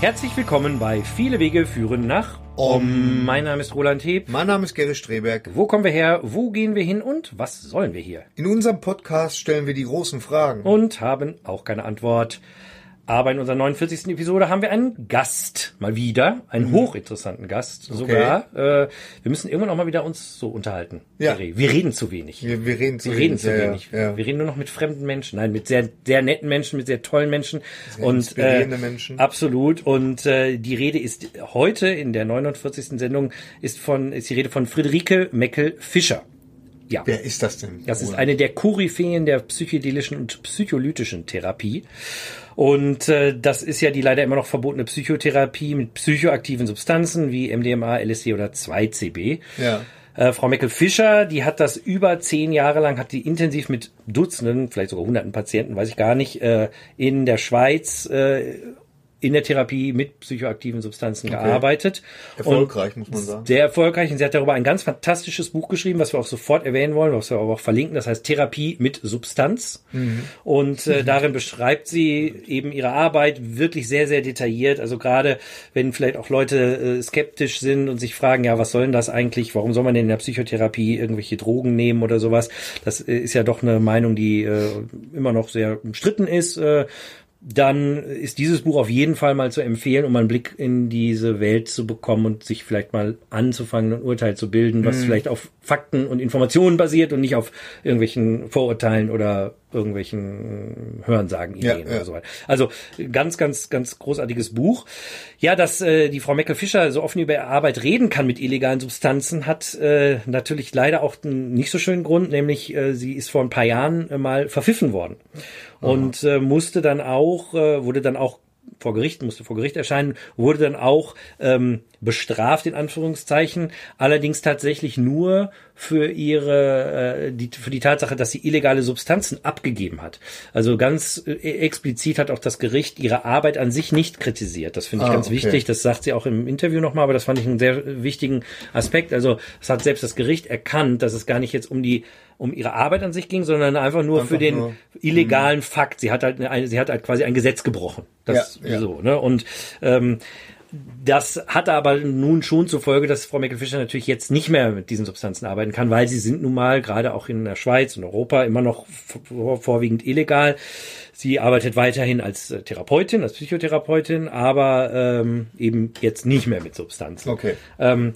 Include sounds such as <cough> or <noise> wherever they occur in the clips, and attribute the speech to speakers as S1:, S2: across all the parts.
S1: Herzlich willkommen bei Viele Wege führen nach Om. Mein Name ist Roland Heb.
S2: Mein Name ist Gerrit Streberg.
S1: Wo kommen wir her? Wo gehen wir hin? Und was sollen wir hier?
S2: In unserem Podcast stellen wir die großen Fragen.
S1: Und haben auch keine Antwort. Aber in unserer 49. Episode haben wir einen Gast mal wieder, einen mhm. hochinteressanten Gast okay. sogar. Äh, wir müssen irgendwann auch mal wieder uns so unterhalten. Ja. Wir reden zu wenig.
S2: Wir, wir reden zu
S1: wir wenig. Reden zu ja, wenig. Ja. Wir reden nur noch mit fremden Menschen, nein, mit sehr sehr netten Menschen, mit sehr tollen Menschen
S2: sehr und inspirierende äh, Menschen.
S1: Absolut. Und äh, die Rede ist heute in der 49. Sendung ist von ist die Rede von Friederike Meckel Fischer.
S2: Ja. Wer ist das denn?
S1: Das ist eine der Koryphäen der psychedelischen und psycholytischen Therapie. Und äh, das ist ja die leider immer noch verbotene Psychotherapie mit psychoaktiven Substanzen wie MDMA, LSD oder 2CB. Ja. Äh, Frau Meckel-Fischer, die hat das über zehn Jahre lang, hat die intensiv mit Dutzenden, vielleicht sogar hunderten Patienten, weiß ich gar nicht, äh, in der Schweiz äh, in der Therapie mit psychoaktiven Substanzen okay. gearbeitet.
S2: Erfolgreich, und muss man sagen.
S1: Sehr erfolgreich. Und sie hat darüber ein ganz fantastisches Buch geschrieben, was wir auch sofort erwähnen wollen, was wir aber auch verlinken. Das heißt Therapie mit Substanz. Mhm. Und äh, mhm. darin beschreibt sie eben ihre Arbeit wirklich sehr, sehr detailliert. Also gerade, wenn vielleicht auch Leute äh, skeptisch sind und sich fragen, ja, was soll denn das eigentlich? Warum soll man denn in der Psychotherapie irgendwelche Drogen nehmen oder sowas? Das äh, ist ja doch eine Meinung, die äh, immer noch sehr umstritten ist. Äh, dann ist dieses Buch auf jeden Fall mal zu empfehlen, um einen Blick in diese Welt zu bekommen und sich vielleicht mal anzufangen, ein Urteil zu bilden, was mhm. vielleicht auf Fakten und Informationen basiert und nicht auf irgendwelchen Vorurteilen oder irgendwelchen Hörensagen, Ideen ja, ja. oder so weiter. Also ganz, ganz, ganz großartiges Buch. Ja, dass äh, die Frau Meckel-Fischer so offen über ihre Arbeit reden kann mit illegalen Substanzen, hat äh, natürlich leider auch einen nicht so schönen Grund, nämlich äh, sie ist vor ein paar Jahren äh, mal verpfiffen worden und äh, musste dann auch, äh, wurde dann auch vor Gericht, musste vor Gericht erscheinen, wurde dann auch ähm, bestraft in Anführungszeichen, allerdings tatsächlich nur für ihre äh, die, für die Tatsache, dass sie illegale Substanzen abgegeben hat. Also ganz äh, explizit hat auch das Gericht ihre Arbeit an sich nicht kritisiert. Das finde ich ah, ganz okay. wichtig. Das sagt sie auch im Interview nochmal, aber das fand ich einen sehr wichtigen Aspekt. Also es hat selbst das Gericht erkannt, dass es gar nicht jetzt um die um ihre Arbeit an sich ging, sondern einfach nur einfach für den nur, illegalen mh. Fakt. Sie hat halt eine, sie hat halt quasi ein Gesetz gebrochen. Das ja, ja. so, ne? Und ähm, das hatte aber nun schon zur Folge, dass Frau Meckel-Fischer natürlich jetzt nicht mehr mit diesen Substanzen arbeiten kann, weil sie sind nun mal gerade auch in der Schweiz und Europa immer noch vorwiegend illegal. Sie arbeitet weiterhin als äh, Therapeutin, als Psychotherapeutin, aber ähm, eben jetzt nicht mehr mit Substanzen.
S2: Okay.
S1: Ähm,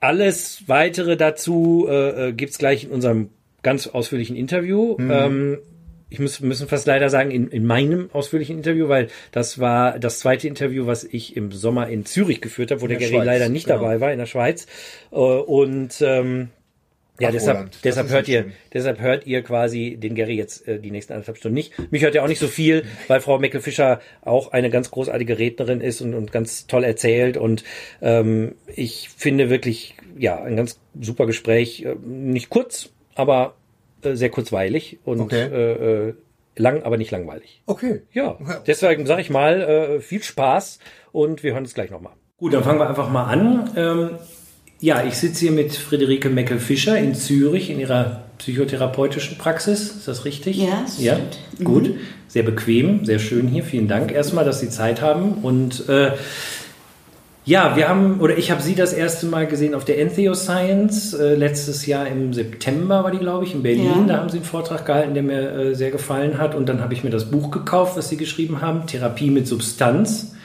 S1: alles weitere dazu äh, äh gibt's gleich in unserem ganz ausführlichen Interview. Mhm. Ähm, ich muss müssen fast leider sagen, in, in meinem ausführlichen Interview, weil das war das zweite Interview, was ich im Sommer in Zürich geführt habe, wo der, der Gary leider nicht genau. dabei war in der Schweiz. Äh, und ähm, ja, Ach, deshalb, deshalb hört ihr, deshalb hört ihr quasi den Gary jetzt äh, die nächsten anderthalb Stunden nicht. Mich hört ja auch nicht so viel, weil Frau Meckel-Fischer auch eine ganz großartige Rednerin ist und, und ganz toll erzählt. Und ähm, ich finde wirklich, ja, ein ganz super Gespräch. Äh, nicht kurz, aber sehr kurzweilig und okay. äh, äh, lang, aber nicht langweilig.
S2: Okay.
S1: Ja, deswegen sage ich mal, äh, viel Spaß und wir hören uns gleich nochmal. Gut, dann fangen wir einfach mal an. Ähm, ja, ich sitze hier mit Friederike Meckel-Fischer in Zürich in ihrer psychotherapeutischen Praxis. Ist das richtig?
S3: Ja,
S1: ja? Stimmt. gut. Mhm. Sehr bequem, sehr schön hier. Vielen Dank erstmal, dass Sie Zeit haben und äh, ja, wir haben, oder ich habe sie das erste Mal gesehen auf der Entheoscience. Äh, letztes Jahr im September war die, glaube ich, in Berlin. Ja. Da haben sie einen Vortrag gehalten, der mir äh, sehr gefallen hat. Und dann habe ich mir das Buch gekauft, was sie geschrieben haben, Therapie mit Substanz.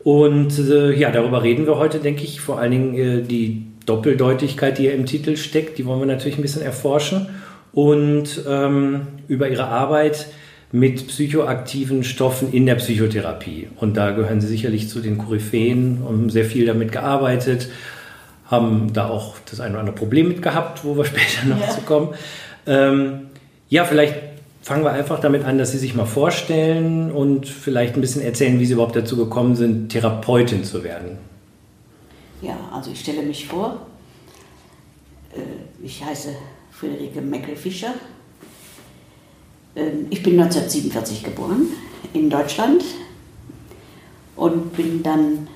S1: Und äh, ja, darüber reden wir heute, denke ich. Vor allen Dingen äh, die Doppeldeutigkeit, die ja im Titel steckt, die wollen wir natürlich ein bisschen erforschen. Und ähm, über ihre Arbeit mit psychoaktiven Stoffen in der Psychotherapie. Und da gehören sie sicherlich zu den Koryphäen und haben sehr viel damit gearbeitet, haben da auch das eine oder andere Problem mit gehabt, wo wir <laughs> später noch ja. zu kommen. Ähm, ja, vielleicht fangen wir einfach damit an, dass Sie sich mal vorstellen und vielleicht ein bisschen erzählen, wie Sie überhaupt dazu gekommen sind, Therapeutin zu werden.
S3: Ja, also ich stelle mich vor. Äh, ich heiße Friederike Meckel-Fischer, ich bin 1947 geboren in Deutschland und bin dann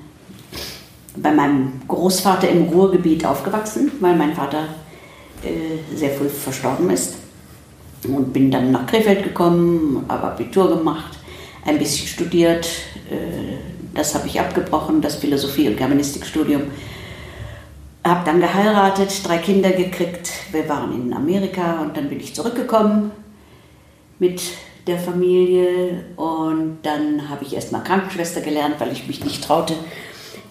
S3: bei meinem Großvater im Ruhrgebiet aufgewachsen, weil mein Vater äh, sehr früh verstorben ist. Und bin dann nach Krefeld gekommen, habe Abitur gemacht, ein bisschen studiert, äh, Das habe ich abgebrochen, das Philosophie- und Germanistikstudium. Habe dann geheiratet, drei Kinder gekriegt. Wir waren in Amerika und dann bin ich zurückgekommen mit der Familie und dann habe ich erstmal Krankenschwester gelernt, weil ich mich nicht traute,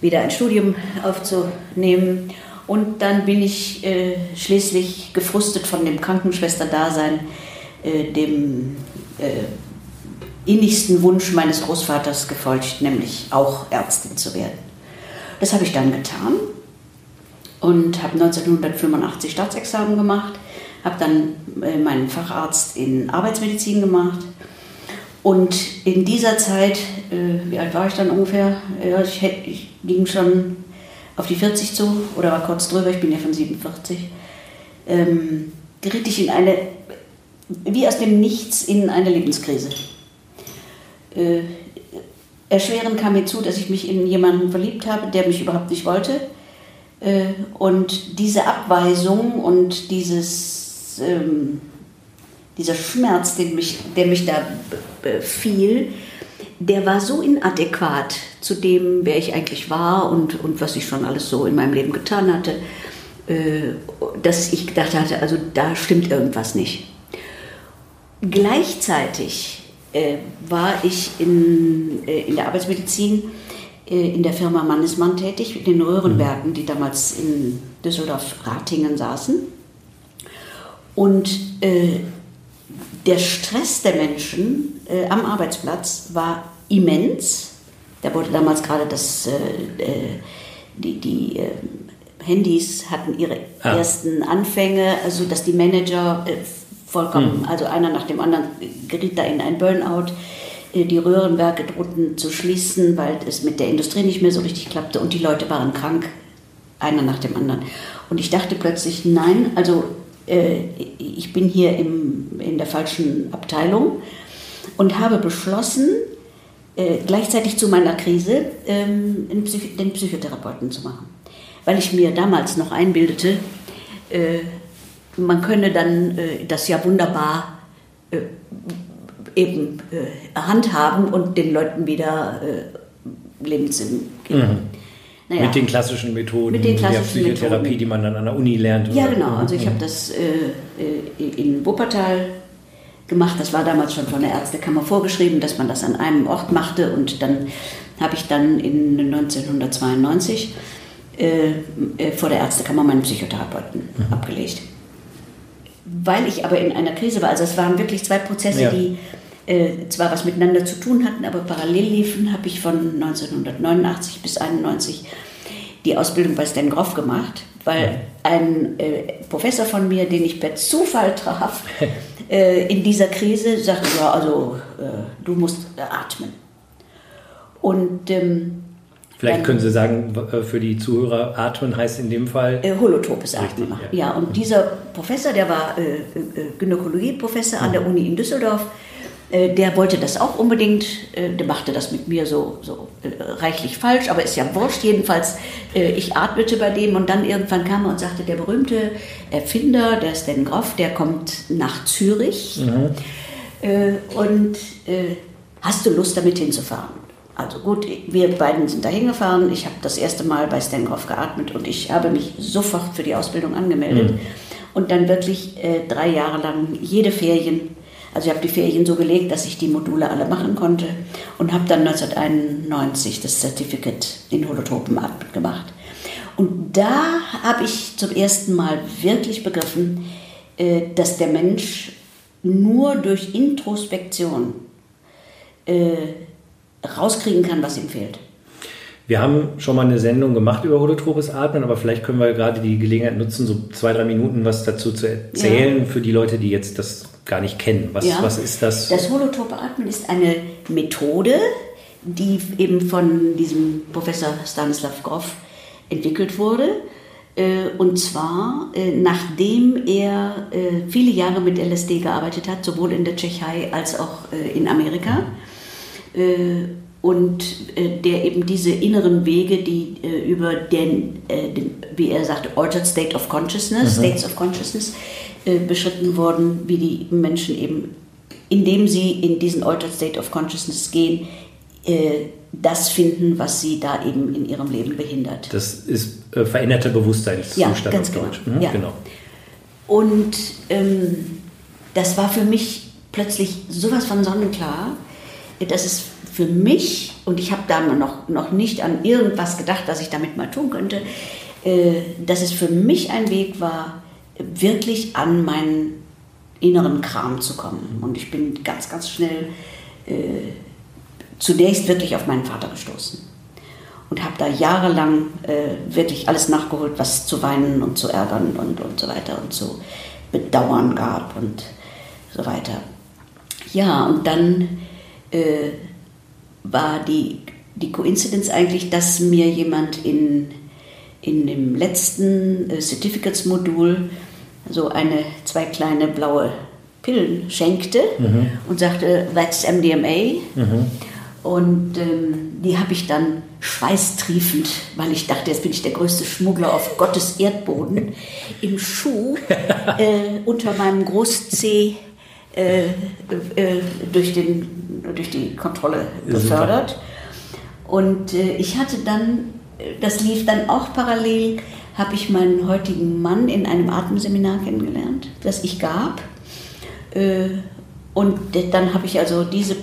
S3: wieder ein Studium aufzunehmen. Und dann bin ich äh, schließlich gefrustet von dem Krankenschwesterdasein, äh, dem äh, innigsten Wunsch meines Großvaters gefolgt, nämlich auch Ärztin zu werden. Das habe ich dann getan und habe 1985 Staatsexamen gemacht, habe dann äh, meinen Facharzt in Arbeitsmedizin gemacht und in dieser Zeit, äh, wie alt war ich dann ungefähr? Ja, ich, ich ging schon auf die 40 zu oder war kurz drüber, ich bin ja von 47, ähm, geriet ich in eine, wie aus dem Nichts, in eine Lebenskrise. Äh, erschwerend kam mir zu, dass ich mich in jemanden verliebt habe, der mich überhaupt nicht wollte. Äh, und diese Abweisung und dieses, ähm, dieser Schmerz, den mich, der mich da fiel, der war so inadäquat zu dem, wer ich eigentlich war und, und was ich schon alles so in meinem Leben getan hatte, äh, dass ich gedacht hatte, also da stimmt irgendwas nicht. Gleichzeitig äh, war ich in, äh, in der Arbeitsmedizin äh, in der Firma Mannesmann tätig, in den Röhrenbergen, die damals in Düsseldorf-Ratingen saßen. Und äh, der Stress der Menschen äh, am Arbeitsplatz war immens. Da wurde damals gerade das, äh, äh die, die äh, Handys hatten ihre ah. ersten Anfänge, also dass die Manager äh, vollkommen, hm. also einer nach dem anderen geriet da in ein Burnout. Die Röhrenwerke drohten zu schließen, weil es mit der Industrie nicht mehr so richtig klappte und die Leute waren krank, einer nach dem anderen. Und ich dachte plötzlich, nein, also ich bin hier im, in der falschen Abteilung und habe beschlossen, äh, gleichzeitig zu meiner Krise ähm, den Psychotherapeuten zu machen. Weil ich mir damals noch einbildete, äh, man könne dann das ja wunderbar eben handhaben und den Leuten wieder Lebenssinn geben. Mhm.
S1: Naja, mit den klassischen Methoden mit den klassischen der Psychotherapie, Methoden. die man dann an der Uni lernt.
S3: Ja, genau. Also ich habe das äh, äh, in Wuppertal gemacht. Das war damals schon von der Ärztekammer vorgeschrieben, dass man das an einem Ort machte. Und dann habe ich dann in 1992 äh, äh, vor der Ärztekammer meinen Psychotherapeuten mhm. abgelegt. Weil ich aber in einer Krise war. Also es waren wirklich zwei Prozesse, ja. die äh, zwar was miteinander zu tun hatten, aber parallel liefen, habe ich von 1989 bis 1991 die Ausbildung bei Stan Groff gemacht, weil ein äh, Professor von mir, den ich per Zufall traf, <laughs> äh, in dieser Krise sagte, ja, also äh, du musst atmen. Und ähm,
S1: Vielleicht können Sie sagen, äh, für die Zuhörer, atmen heißt in dem Fall?
S3: Äh, holotropes Atmen. Ja. ja. und dieser Professor, der war äh, äh Gynäkologie-Professor mhm. an der Uni in Düsseldorf, äh, der wollte das auch unbedingt, äh, der machte das mit mir so, so äh, reichlich falsch, aber ist ja wurscht. Jedenfalls, ich atmete bei dem und dann irgendwann kam er und sagte, der berühmte Erfinder, der Stan Groff, der kommt nach Zürich mhm. und hast du Lust damit hinzufahren? Also gut, wir beiden sind da hingefahren. Ich habe das erste Mal bei Stan Groff geatmet und ich habe mich sofort für die Ausbildung angemeldet. Mhm. Und dann wirklich äh, drei Jahre lang jede Ferien also ich habe die Ferien so gelegt, dass ich die Module alle machen konnte und habe dann 1991 das Certificate in Holotropenatmen gemacht. Und da habe ich zum ersten Mal wirklich begriffen, äh, dass der Mensch nur durch Introspektion äh, rauskriegen kann, was ihm fehlt.
S1: Wir haben schon mal eine Sendung gemacht über holotropes Atmen, aber vielleicht können wir gerade die Gelegenheit nutzen, so zwei, drei Minuten was dazu zu erzählen ja. für die Leute, die jetzt das gar nicht kennen. Was, ja. was ist das?
S3: Das holotrope Atmen ist eine Methode, die eben von diesem Professor Stanislav Grof entwickelt wurde. Äh, und zwar, äh, nachdem er äh, viele Jahre mit LSD gearbeitet hat, sowohl in der Tschechei als auch in Amerika. Mhm und äh, der eben diese inneren Wege, die äh, über den, äh, den, wie er sagt, Altered State of Consciousness, mhm. States of Consciousness, äh, beschritten wurden, wie die Menschen eben, indem sie in diesen Altered State of Consciousness gehen, äh, das finden, was sie da eben in ihrem Leben behindert.
S1: Das ist äh, veränderter Bewusstseinszustand
S3: ja, ganz
S1: auf Deutsch.
S3: Genau. Mhm, ja. genau. Und ähm, das war für mich plötzlich sowas von sonnenklar, dass es für mich, und ich habe da noch, noch nicht an irgendwas gedacht, was ich damit mal tun könnte, äh, dass es für mich ein Weg war, wirklich an meinen inneren Kram zu kommen. Und ich bin ganz, ganz schnell äh, zunächst wirklich auf meinen Vater gestoßen und habe da jahrelang äh, wirklich alles nachgeholt, was zu weinen und zu ärgern und, und so weiter und zu bedauern gab und so weiter. Ja, und dann äh, war die, die Koinzidenz eigentlich, dass mir jemand in, in dem letzten äh, Certificates-Modul so eine, zwei kleine blaue Pillen schenkte mhm. und sagte, that's MDMA. Mhm. Und ähm, die habe ich dann schweißtriefend, weil ich dachte, jetzt bin ich der größte Schmuggler auf Gottes Erdboden, <laughs> im Schuh äh, unter meinem Groß-C äh, äh, durch, den, durch die Kontrolle befördert. Und äh, ich hatte dann, das lief dann auch parallel, habe ich meinen heutigen Mann in einem Atemseminar kennengelernt, das ich gab. Äh, und dann habe ich also diese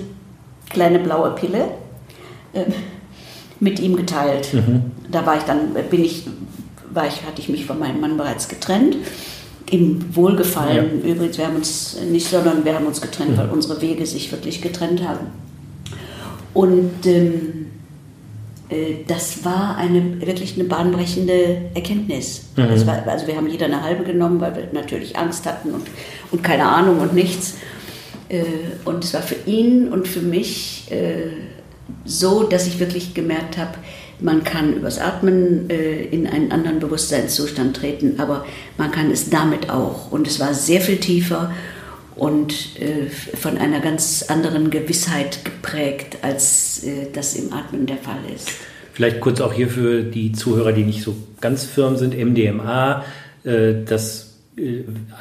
S3: kleine blaue Pille äh, mit ihm geteilt. Mhm. Da war ich dann, bin ich, war ich, hatte ich mich von meinem Mann bereits getrennt. Im Wohlgefallen ja. übrigens, wir haben uns nicht, sondern wir haben uns getrennt, mhm. weil unsere Wege sich wirklich getrennt haben. Und ähm, äh, das war eine, wirklich eine bahnbrechende Erkenntnis. Mhm. War, also wir haben jeder eine halbe genommen, weil wir natürlich Angst hatten und, und keine Ahnung und nichts. Äh, und es war für ihn und für mich äh, so, dass ich wirklich gemerkt habe, man kann übers Atmen äh, in einen anderen Bewusstseinszustand treten, aber man kann es damit auch. Und es war sehr viel tiefer und von einer ganz anderen Gewissheit geprägt, als das im Atmen der Fall ist.
S1: Vielleicht kurz auch hier für die Zuhörer, die nicht so ganz firm sind, MDMA, das äh,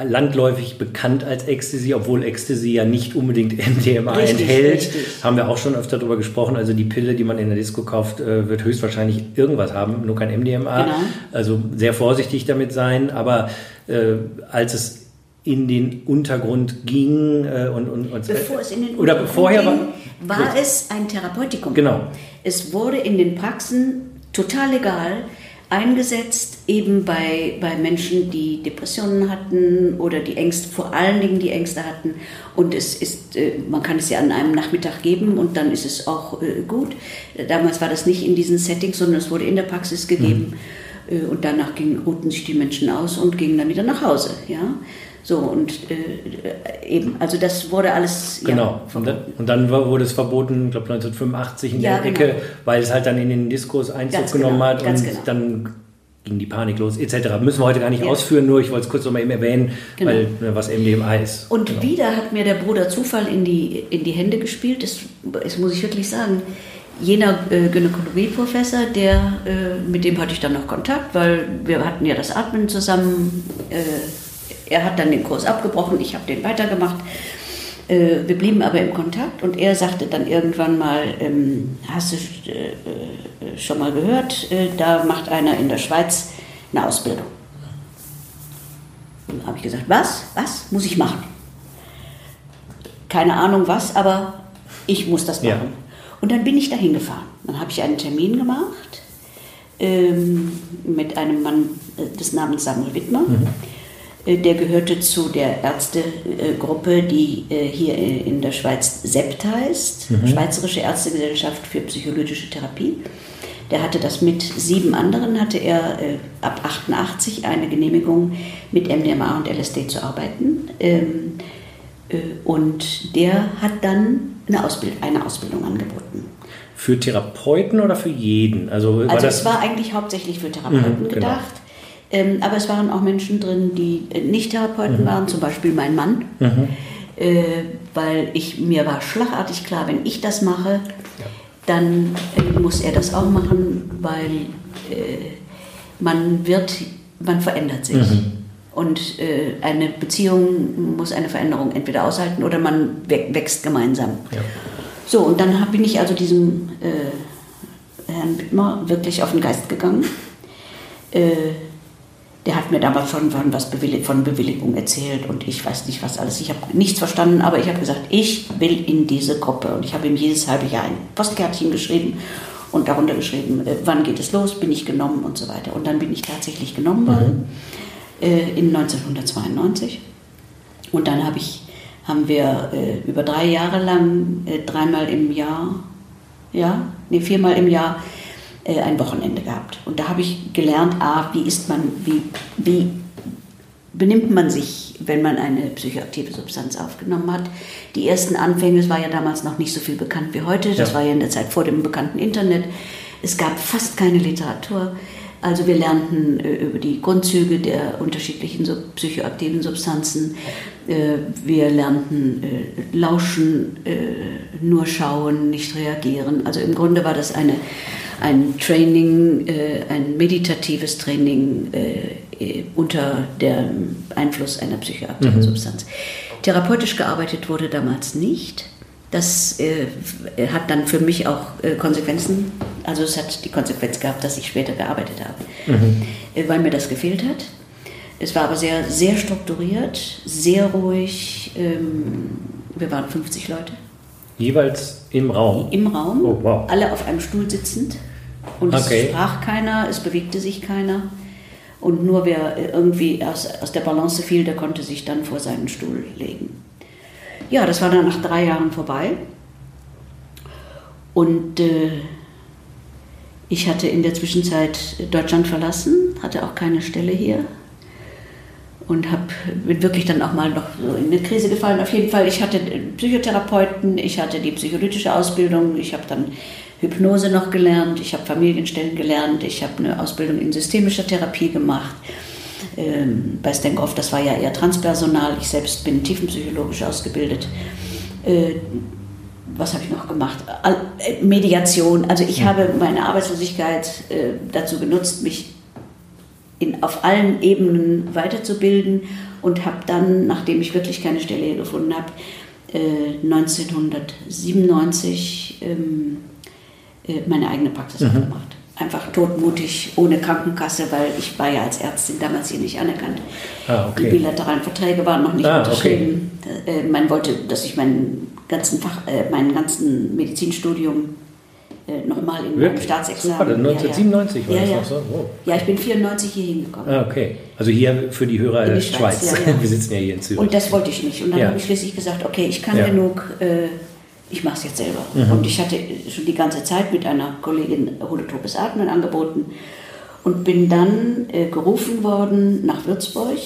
S1: landläufig bekannt als Ecstasy, obwohl Ecstasy ja nicht unbedingt <laughs> MDMA richtig, enthält. Richtig. Haben wir auch schon öfter darüber gesprochen. Also die Pille, die man in der Disco kauft, äh, wird höchstwahrscheinlich irgendwas haben, nur kein MDMA. Genau. Also sehr vorsichtig damit sein. Aber äh, als es in den Untergrund ging äh, und, und, und
S3: bevor es in den oder Untergrund vorher ging, war, war es ein Therapeutikum.
S1: Genau.
S3: Es wurde in den Praxen total legal eingesetzt, eben bei, bei Menschen, die Depressionen hatten oder die Ängste, vor allen Dingen die Ängste hatten. Und es ist, äh, man kann es ja an einem Nachmittag geben und dann ist es auch äh, gut. Damals war das nicht in diesen Settings, sondern es wurde in der Praxis gegeben. Mhm. Äh, und danach gingen, ruhten sich die Menschen aus und gingen dann wieder nach Hause. Ja? So, und äh, eben, also das wurde alles.
S1: Genau, ja, und, dann, und dann wurde es verboten, ich glaube 1985 in ja, der Ecke, genau. weil es halt dann in den Diskurs Einzug ganz genommen genau, hat und genau. dann ging die Panik los, etc. Müssen wir heute gar nicht ja. ausführen, nur ich wollte es kurz noch mal eben erwähnen, genau. weil ne, was MDMA ist.
S3: Und
S1: genau.
S3: wieder hat mir der Bruder Zufall in die, in die Hände gespielt, das, das muss ich wirklich sagen. Jener äh, Gynäkologieprofessor, der, äh, mit dem hatte ich dann noch Kontakt, weil wir hatten ja das Atmen zusammen. Äh, er hat dann den Kurs abgebrochen, ich habe den weitergemacht. Äh, wir blieben aber im Kontakt und er sagte dann irgendwann mal, ähm, hast du äh, äh, schon mal gehört, da macht einer in der Schweiz eine Ausbildung. Dann habe ich gesagt, was? Was muss ich machen? Keine Ahnung was, aber ich muss das machen. Ja. Und dann bin ich dahin gefahren. Dann habe ich einen Termin gemacht ähm, mit einem Mann des Namens Samuel Wittmer. Mhm äh, der gehörte zu der Ärztegruppe, die äh, hier in der Schweiz SEPT heißt, mhm. Schweizerische Ärztegesellschaft für psychologische Therapie. Der hatte das mit sieben anderen, hatte er äh, ab 88 eine Genehmigung mit MDMA und LSD zu arbeiten. Ähm, und der hat dann eine, Ausbild eine Ausbildung angeboten.
S1: Für Therapeuten oder für jeden?
S3: Also, also es war eigentlich hauptsächlich für Therapeuten mhm, genau. Ähm, aber es waren auch Menschen drin, die äh, nicht Therapeuten mhm. waren, zum Beispiel mein Mann. Mhm. Äh, weil ich, mir war schlagartig klar, wenn ich das mache, ja. dann äh, muss er das auch machen, weil äh, man wird, man verändert sich. Mhm. Und äh, eine Beziehung muss eine Veränderung entweder aushalten oder man wächst gemeinsam. Ja. So, und dann bin ich also diesem äh, Herrn Wittmer wirklich auf den Geist gegangen. Äh, der hat mir damals schon von, was Bewillig von Bewilligung erzählt und ich weiß nicht was alles. Ich habe nichts verstanden, aber ich habe gesagt, ich will in diese Gruppe. Und ich habe ihm jedes halbe Jahr ein Postkärtchen geschrieben und darunter geschrieben, äh, wann geht es los, bin ich genommen und so weiter. Und dann bin ich tatsächlich genommen worden mhm. äh, in 1992. Und dann habe ich, haben wir äh, über drei Jahre lang, äh, dreimal im Jahr, ja, nee, viermal im Jahr äh, ein Wochenende gehabt. Und da habe ich gelernt, ah, wie ist man, wie, wie benimmt man sich, wenn man eine psychoaktive Substanz aufgenommen hat. Die ersten Anfänge, es war ja damals noch nicht so viel bekannt wie heute, das ja. war ja in der Zeit vor dem bekannten Internet. Es gab fast keine Literatur. Also wir lernten äh, über die Grundzüge der unterschiedlichen sub psychoaktiven Substanzen. Äh, wir lernten äh, lauschen, äh, nur schauen, nicht reagieren. Also im Grunde war das eine ein Training, äh, ein meditatives Training äh, unter dem Einfluss einer psychoaktiven mhm. Substanz. Therapeutisch gearbeitet wurde damals nicht. Das äh, hat dann für mich auch äh, Konsequenzen, also es hat die Konsequenz gehabt, dass ich später gearbeitet habe, mhm. Äh, weil mir das gefehlt hat. Es war aber sehr, sehr strukturiert, sehr ruhig. Ähm, wir waren 50 Leute.
S1: Jeweils im Raum?
S3: Im Raum, oh, wow. alle auf einem Stuhl sitzend. Und okay. es sprach keiner, es bewegte sich keiner. Und nur wer irgendwie aus, aus der Balance fiel, der konnte sich dann vor seinen Stuhl legen. Ja, das war dann nach drei Jahren vorbei. Und äh, ich hatte in der Zwischenzeit Deutschland verlassen, hatte auch keine Stelle hier und hab, bin wirklich dann auch mal noch so in eine Krise gefallen. Auf jeden Fall, ich hatte Psychotherapeuten, ich hatte die psycholytische Ausbildung, ich habe dann Hypnose noch gelernt, ich habe Familienstellen gelernt, ich habe eine Ausbildung in systemischer Therapie gemacht. Ähm, bei Stenkhoff, das war ja eher transpersonal, ich selbst bin tiefenpsychologisch ausgebildet. Äh, was habe ich noch gemacht? All, äh, Mediation. Also ich ja. habe meine Arbeitslosigkeit äh, dazu genutzt, mich in, auf allen Ebenen weiterzubilden und habe dann, nachdem ich wirklich keine Stelle gefunden habe, äh, 1997 ähm, äh, meine eigene Praxis mhm. aufgemacht. Einfach todmutig, ohne Krankenkasse, weil ich war ja als Ärztin damals hier nicht anerkannt. Ah, okay. Die bilateralen Verträge waren noch nicht ah, unterschrieben. Okay. Äh, man wollte, dass ich meinen ganzen Fach, äh, meinen ganzen Medizinstudium äh, nochmal in meinem Staatsexamen.
S1: Warte, 1997
S3: ja, ja. war ja, das noch so? Oh. Ja, ich bin 94 hier hingekommen.
S1: Ah, okay. Also hier für die Hörer in der Schweiz. Schweiz. <laughs> Wir sitzen ja hier in Zürich.
S3: Und das wollte ich nicht. Und dann habe ich schließlich gesagt, okay, ich kann genug, äh, ich mache es jetzt selber. Mhm. Und ich hatte schon die ganze Zeit mit einer Kollegin holotropes Atmen angeboten und bin dann äh, gerufen worden nach Würzburg,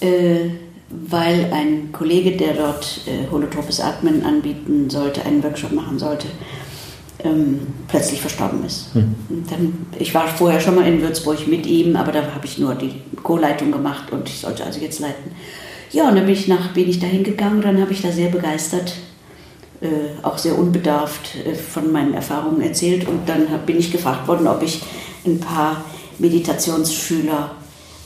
S3: äh, weil ein Kollege, der dort äh, holotropes Atmen anbieten sollte, einen Workshop machen sollte, ähm, plötzlich verstorben ist. Mhm. Dann, ich war vorher schon mal in Würzburg mit ihm, aber da habe ich nur die Co-Leitung gemacht und ich sollte also jetzt leiten. Ja, und dann bin ich, nach, bin ich da hingegangen, dann habe ich da sehr begeistert, äh, auch sehr unbedarft äh, von meinen Erfahrungen erzählt und dann hab, bin ich gefragt worden, ob ich ein paar Meditationsschüler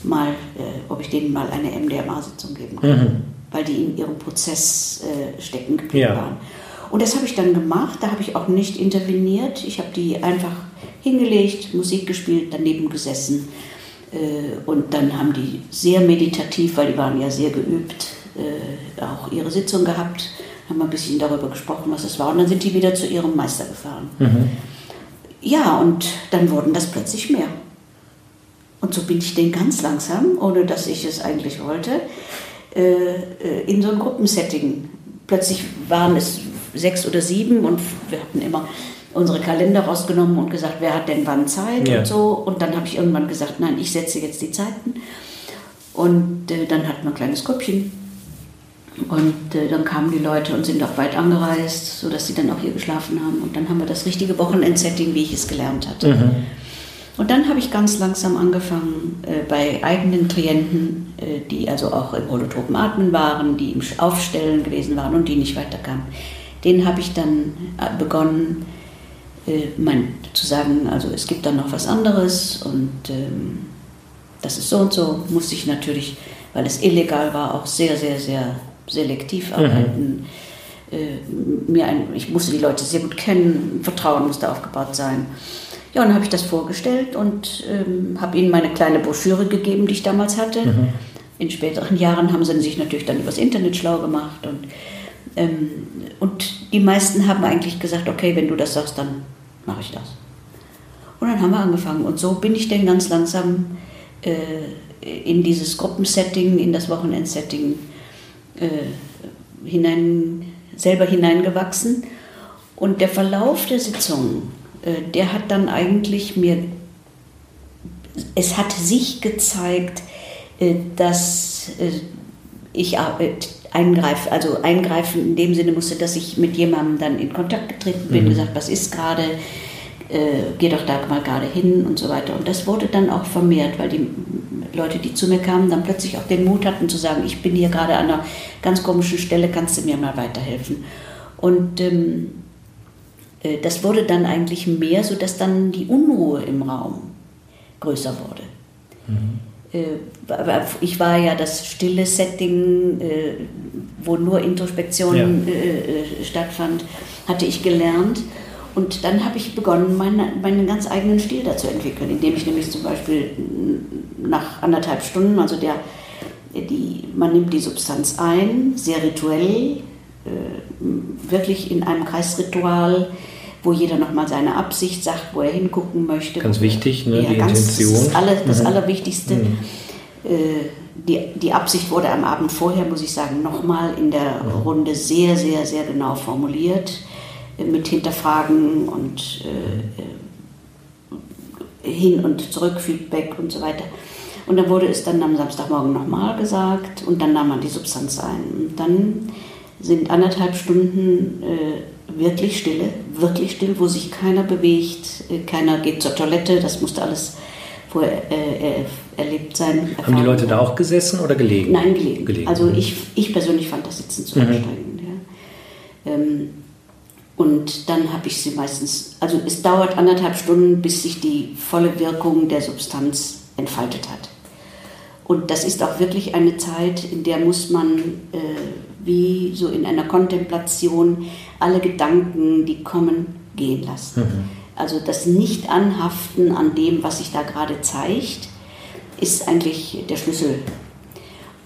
S3: mal, äh, ob ich denen mal eine MDMA-Sitzung geben kann, mhm. weil die in ihrem Prozess äh, stecken geblieben ja. waren. Und das habe ich dann gemacht, da habe ich auch nicht interveniert. Ich habe die einfach hingelegt, Musik gespielt, daneben gesessen. Äh, und dann haben die sehr meditativ, weil die waren ja sehr geübt, auch ihre Sitzung gehabt, haben ein bisschen darüber gesprochen, was es war. Und dann sind die wieder zu ihrem Meister gefahren. Mhm. Ja, und dann wurden das plötzlich mehr. Und so bin ich den ganz langsam, ohne dass ich es eigentlich wollte, äh, in so ein Gruppensetting. Plötzlich waren es sechs oder sieben und wir hatten immer unsere Kalender rausgenommen und gesagt, wer hat denn wann Zeit ja. und so. Und dann habe ich irgendwann gesagt, nein, ich setze jetzt die Zeiten. Und äh, dann hatten wir ein kleines Köpfchen. Und äh, dann kamen die Leute und sind auch weit angereist, sodass sie dann auch hier geschlafen haben. Und dann haben wir das richtige Wochenendsetting, wie ich es gelernt hatte. Mhm. Und dann habe ich ganz langsam angefangen, äh, bei eigenen Klienten, äh, die also auch im holotropen Atmen waren, die im Aufstellen gewesen waren und die nicht weiterkamen, den habe ich dann äh, begonnen, äh, mein, zu sagen, also es gibt dann noch was anderes und ähm, das ist so und so, musste ich natürlich, weil es illegal war, auch sehr, sehr, sehr selektiv mhm. arbeiten. äh, mir ein, ich musste die Leute sehr gut kennen, Vertrauen musste aufgebaut sein. Ja, und dann habe ich das vorgestellt und ähm, habe ihnen meine kleine Broschüre gegeben, die ich damals hatte. Mhm. In späteren Jahren haben sie sich natürlich dann übers Internet schlau gemacht und, ähm, und die meisten haben eigentlich gesagt, okay, wenn du das sagst, dann mache ich das. Und dann haben wir angefangen und so bin ich dann ganz langsam äh, in dieses Gruppensetting, in das Wochenendsetting äh, hinein, selber hineingewachsen. Und der Verlauf der Sitzung, äh, der hat dann eigentlich mir, es hat sich gezeigt, äh, dass äh, ich eingreife, also eingreifen in dem Sinne musste, dass ich mit jemandem dann in Kontakt getreten bin, mhm. gesagt, was ist gerade, äh, geh doch da mal gerade hin und so weiter. Und das wurde dann auch vermehrt, weil die Leute, die zu mir kamen, dann plötzlich auch den Mut hatten zu sagen, ich bin hier gerade an einer ganz komischen Stelle, kannst du mir mal weiterhelfen? Und ähm, äh, das wurde dann eigentlich mehr, sodass dann die Unruhe im Raum größer wurde. Mhm. Äh, ich war ja das stille Setting, äh, wo nur Introspektion ja. stattfand, hatte ich gelernt. Und dann habe ich begonnen, meine, meinen ganz eigenen Stil dazu entwickeln, indem ich nämlich zum Beispiel nach anderthalb Stunden, also der, die, man nimmt die Substanz ein, sehr rituell, wirklich in einem Kreisritual, wo jeder nochmal seine Absicht sagt, wo er hingucken möchte.
S1: Ganz wichtig, ne? Ja, die
S3: ganz,
S1: Intention.
S3: Das, ist alle, das mhm. Allerwichtigste. Mhm. Äh, die, die Absicht wurde am Abend vorher, muss ich sagen, nochmal in der mhm. Runde sehr, sehr, sehr genau formuliert, äh, mit Hinterfragen und äh, äh, Hin- und Zurück-Feedback und so weiter. Und dann wurde es dann am Samstagmorgen nochmal gesagt und dann nahm man die Substanz ein. Und dann sind anderthalb Stunden äh, wirklich Stille, wirklich still, wo sich keiner bewegt, äh, keiner geht zur Toilette, das musste alles vorher äh, äh, erlebt sein.
S1: Haben die Leute da auch gesessen oder gelegen?
S3: Nein, gelegen. gelegen. Also mhm. ich, ich persönlich fand das Sitzen zu mhm. anstrengend. Ja. Ähm, und dann habe ich sie meistens, also es dauert anderthalb Stunden, bis sich die volle Wirkung der Substanz entfaltet hat. Und das ist auch wirklich eine Zeit, in der muss man äh, wie so in einer Kontemplation alle Gedanken, die kommen, gehen lassen. Mhm. Also das Nicht-Anhaften an dem, was sich da gerade zeigt, ist eigentlich der Schlüssel.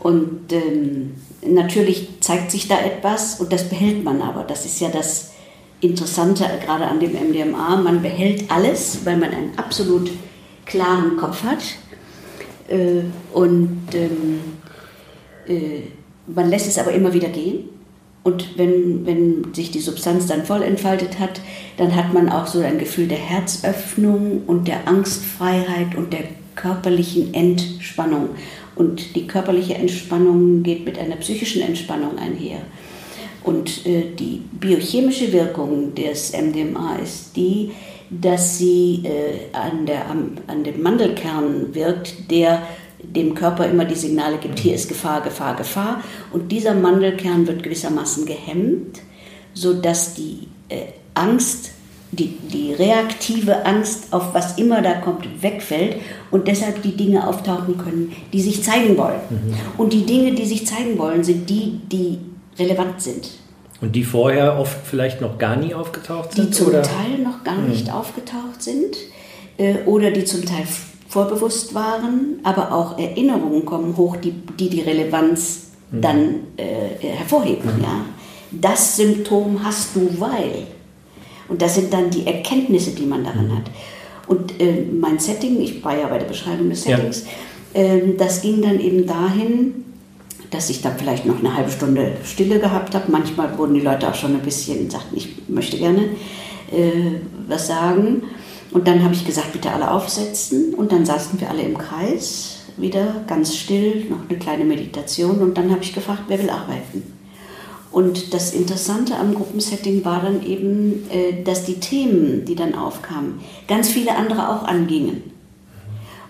S3: Und ähm, natürlich zeigt sich da etwas und das behält man aber. Das ist ja das Interessante gerade an dem MDMA. Man behält alles, weil man einen absolut klaren Kopf hat. Äh, und ähm, äh, man lässt es aber immer wieder gehen. Und wenn, wenn sich die Substanz dann voll entfaltet hat, dann hat man auch so ein Gefühl der Herzöffnung und der Angstfreiheit und der körperlichen Entspannung. Und die körperliche Entspannung geht mit einer psychischen Entspannung einher. Und äh, die biochemische Wirkung des MDMA ist die, dass sie äh, an, der, an, an dem Mandelkern wirkt, der dem Körper immer die Signale gibt, hier ist Gefahr, Gefahr, Gefahr. Und dieser Mandelkern wird gewissermaßen gehemmt, sodass die äh, Angst, die, die reaktive Angst auf was immer da kommt, wegfällt und deshalb die Dinge auftauchen können, die sich zeigen wollen. Mhm. Und die Dinge, die sich zeigen wollen, sind die, die relevant sind.
S1: Und die vorher oft vielleicht noch gar nie aufgetaucht sind?
S3: Die zum oder? Teil noch gar mhm. nicht aufgetaucht sind äh, oder die zum Teil vorbewusst waren, aber auch Erinnerungen kommen hoch, die die, die Relevanz mhm. dann äh, hervorheben. Mhm. Ja. Das Symptom hast du, weil. Und das sind dann die Erkenntnisse, die man daran mhm. hat. Und äh, mein Setting, ich war ja bei der Beschreibung des Settings, ja. äh, das ging dann eben dahin, dass ich dann vielleicht noch eine halbe Stunde Stille gehabt habe. Manchmal wurden die Leute auch schon ein bisschen, sagten, ich möchte gerne äh, was sagen. Und dann habe ich gesagt, bitte alle aufsetzen. Und dann saßen wir alle im Kreis, wieder ganz still, noch eine kleine Meditation. Und dann habe ich gefragt, wer will arbeiten? Und das Interessante am Gruppensetting war dann eben, äh, dass die Themen, die dann aufkamen, ganz viele andere auch angingen.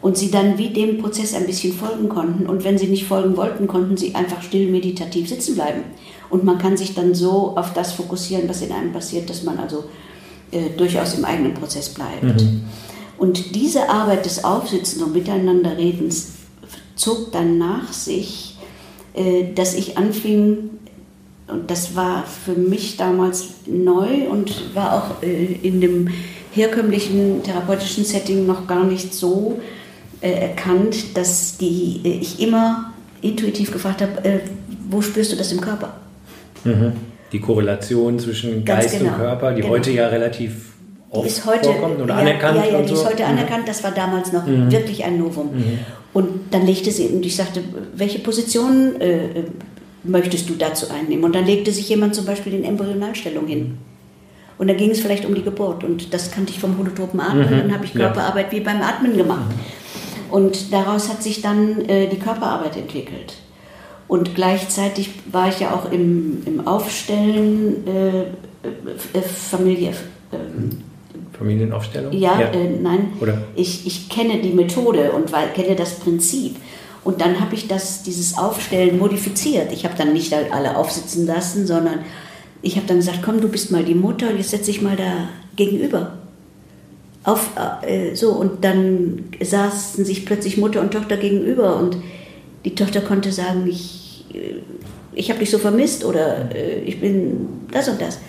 S3: Und sie dann wie dem Prozess ein bisschen folgen konnten. Und wenn sie nicht folgen wollten, konnten sie einfach still meditativ sitzen bleiben. Und man kann sich dann so auf das fokussieren, was in einem passiert, dass man also äh, durchaus im eigenen Prozess bleibt. Mhm. Und diese Arbeit des Aufsitzens und Miteinanderredens zog dann nach sich, äh, dass ich anfing, und das war für mich damals neu und war auch äh, in dem herkömmlichen therapeutischen Setting noch gar nicht so erkannt, dass die, äh, ich immer intuitiv gefragt habe, äh, wo spürst du das im Körper?
S1: Mhm. Die Korrelation zwischen Ganz Geist genau. und Körper, die genau. heute ja relativ
S3: oft ist heute, vorkommt oder ja, anerkannt. Ja, ja, die so. ist heute mhm. anerkannt. Das war damals noch mhm. wirklich ein Novum. Mhm. Und dann legte sie, und ich sagte, welche Position äh, möchtest du dazu einnehmen? Und dann legte sich jemand zum Beispiel in Embryonalstellung hin. Und dann ging es vielleicht um die Geburt. Und das kannte ich vom holotropen Atmen. Mhm. Dann habe ich Körperarbeit wie beim Atmen gemacht. Und daraus hat sich dann äh, die Körperarbeit entwickelt. Und gleichzeitig war ich ja auch im, im Aufstellen äh, äh, Familie.
S1: Ähm, Familienaufstellung?
S3: Ja, ja. Äh, nein. Oder? Ich, ich kenne die Methode und weil, kenne das Prinzip. Und dann habe ich das, dieses Aufstellen modifiziert. Ich habe dann nicht alle aufsitzen lassen, sondern ich habe dann gesagt, komm, du bist mal die Mutter, jetzt setze ich mal da gegenüber. Auf, äh, so, und dann saßen sich plötzlich Mutter und Tochter gegenüber und die Tochter konnte sagen, ich, äh, ich habe dich so vermisst oder äh, ich bin das und das.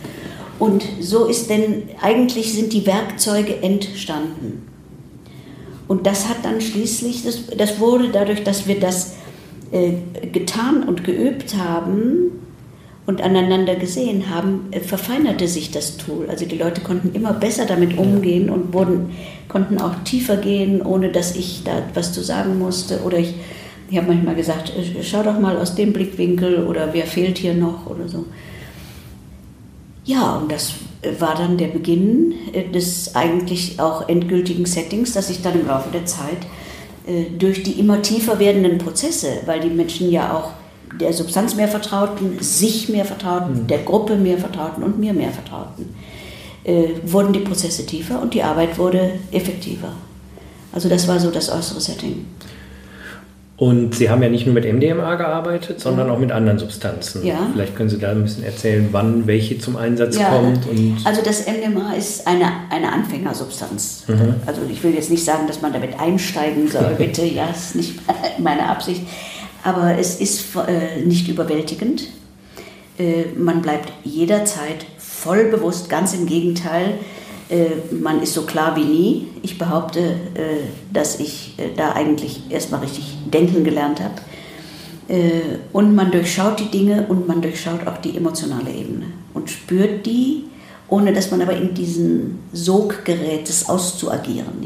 S3: Und so ist denn, eigentlich sind die Werkzeuge entstanden. Und das hat dann schließlich, das, das wurde dadurch, dass wir das äh, getan und geübt haben und aneinander gesehen haben, äh, verfeinerte sich das Tool. Also die Leute konnten immer besser damit umgehen und wurden, konnten auch tiefer gehen, ohne dass ich da was zu sagen musste. Oder ich, ich habe manchmal gesagt, äh, schau doch mal aus dem Blickwinkel oder wer fehlt hier noch oder so. Ja, und das war dann der Beginn äh, des eigentlich auch endgültigen Settings, dass ich dann im Laufe der Zeit äh, durch die immer tiefer werdenden Prozesse, weil die Menschen ja auch der Substanz mehr vertrauten, sich mehr vertrauten, mhm. der Gruppe mehr vertrauten und mir mehr vertrauten, äh, wurden die Prozesse tiefer und die Arbeit wurde effektiver. Also das war so das äußere Setting.
S1: Und Sie haben ja nicht nur mit MDMA gearbeitet, sondern ja. auch mit anderen Substanzen. Ja. Vielleicht können Sie da ein bisschen erzählen, wann welche zum Einsatz ja. kommt.
S3: Also das MDMA ist eine, eine Anfängersubstanz. Mhm. Also ich will jetzt nicht sagen, dass man damit einsteigen soll, <laughs> bitte, ja, ist nicht <laughs> meine Absicht. Aber es ist äh, nicht überwältigend. Äh, man bleibt jederzeit voll bewusst, ganz im Gegenteil äh, man ist so klar wie nie. Ich behaupte, äh, dass ich äh, da eigentlich erstmal richtig denken gelernt habe. Und man durchschaut die Dinge und man durchschaut auch die emotionale Ebene und spürt die, ohne dass man aber in diesen Sog gerät, das auszuagieren.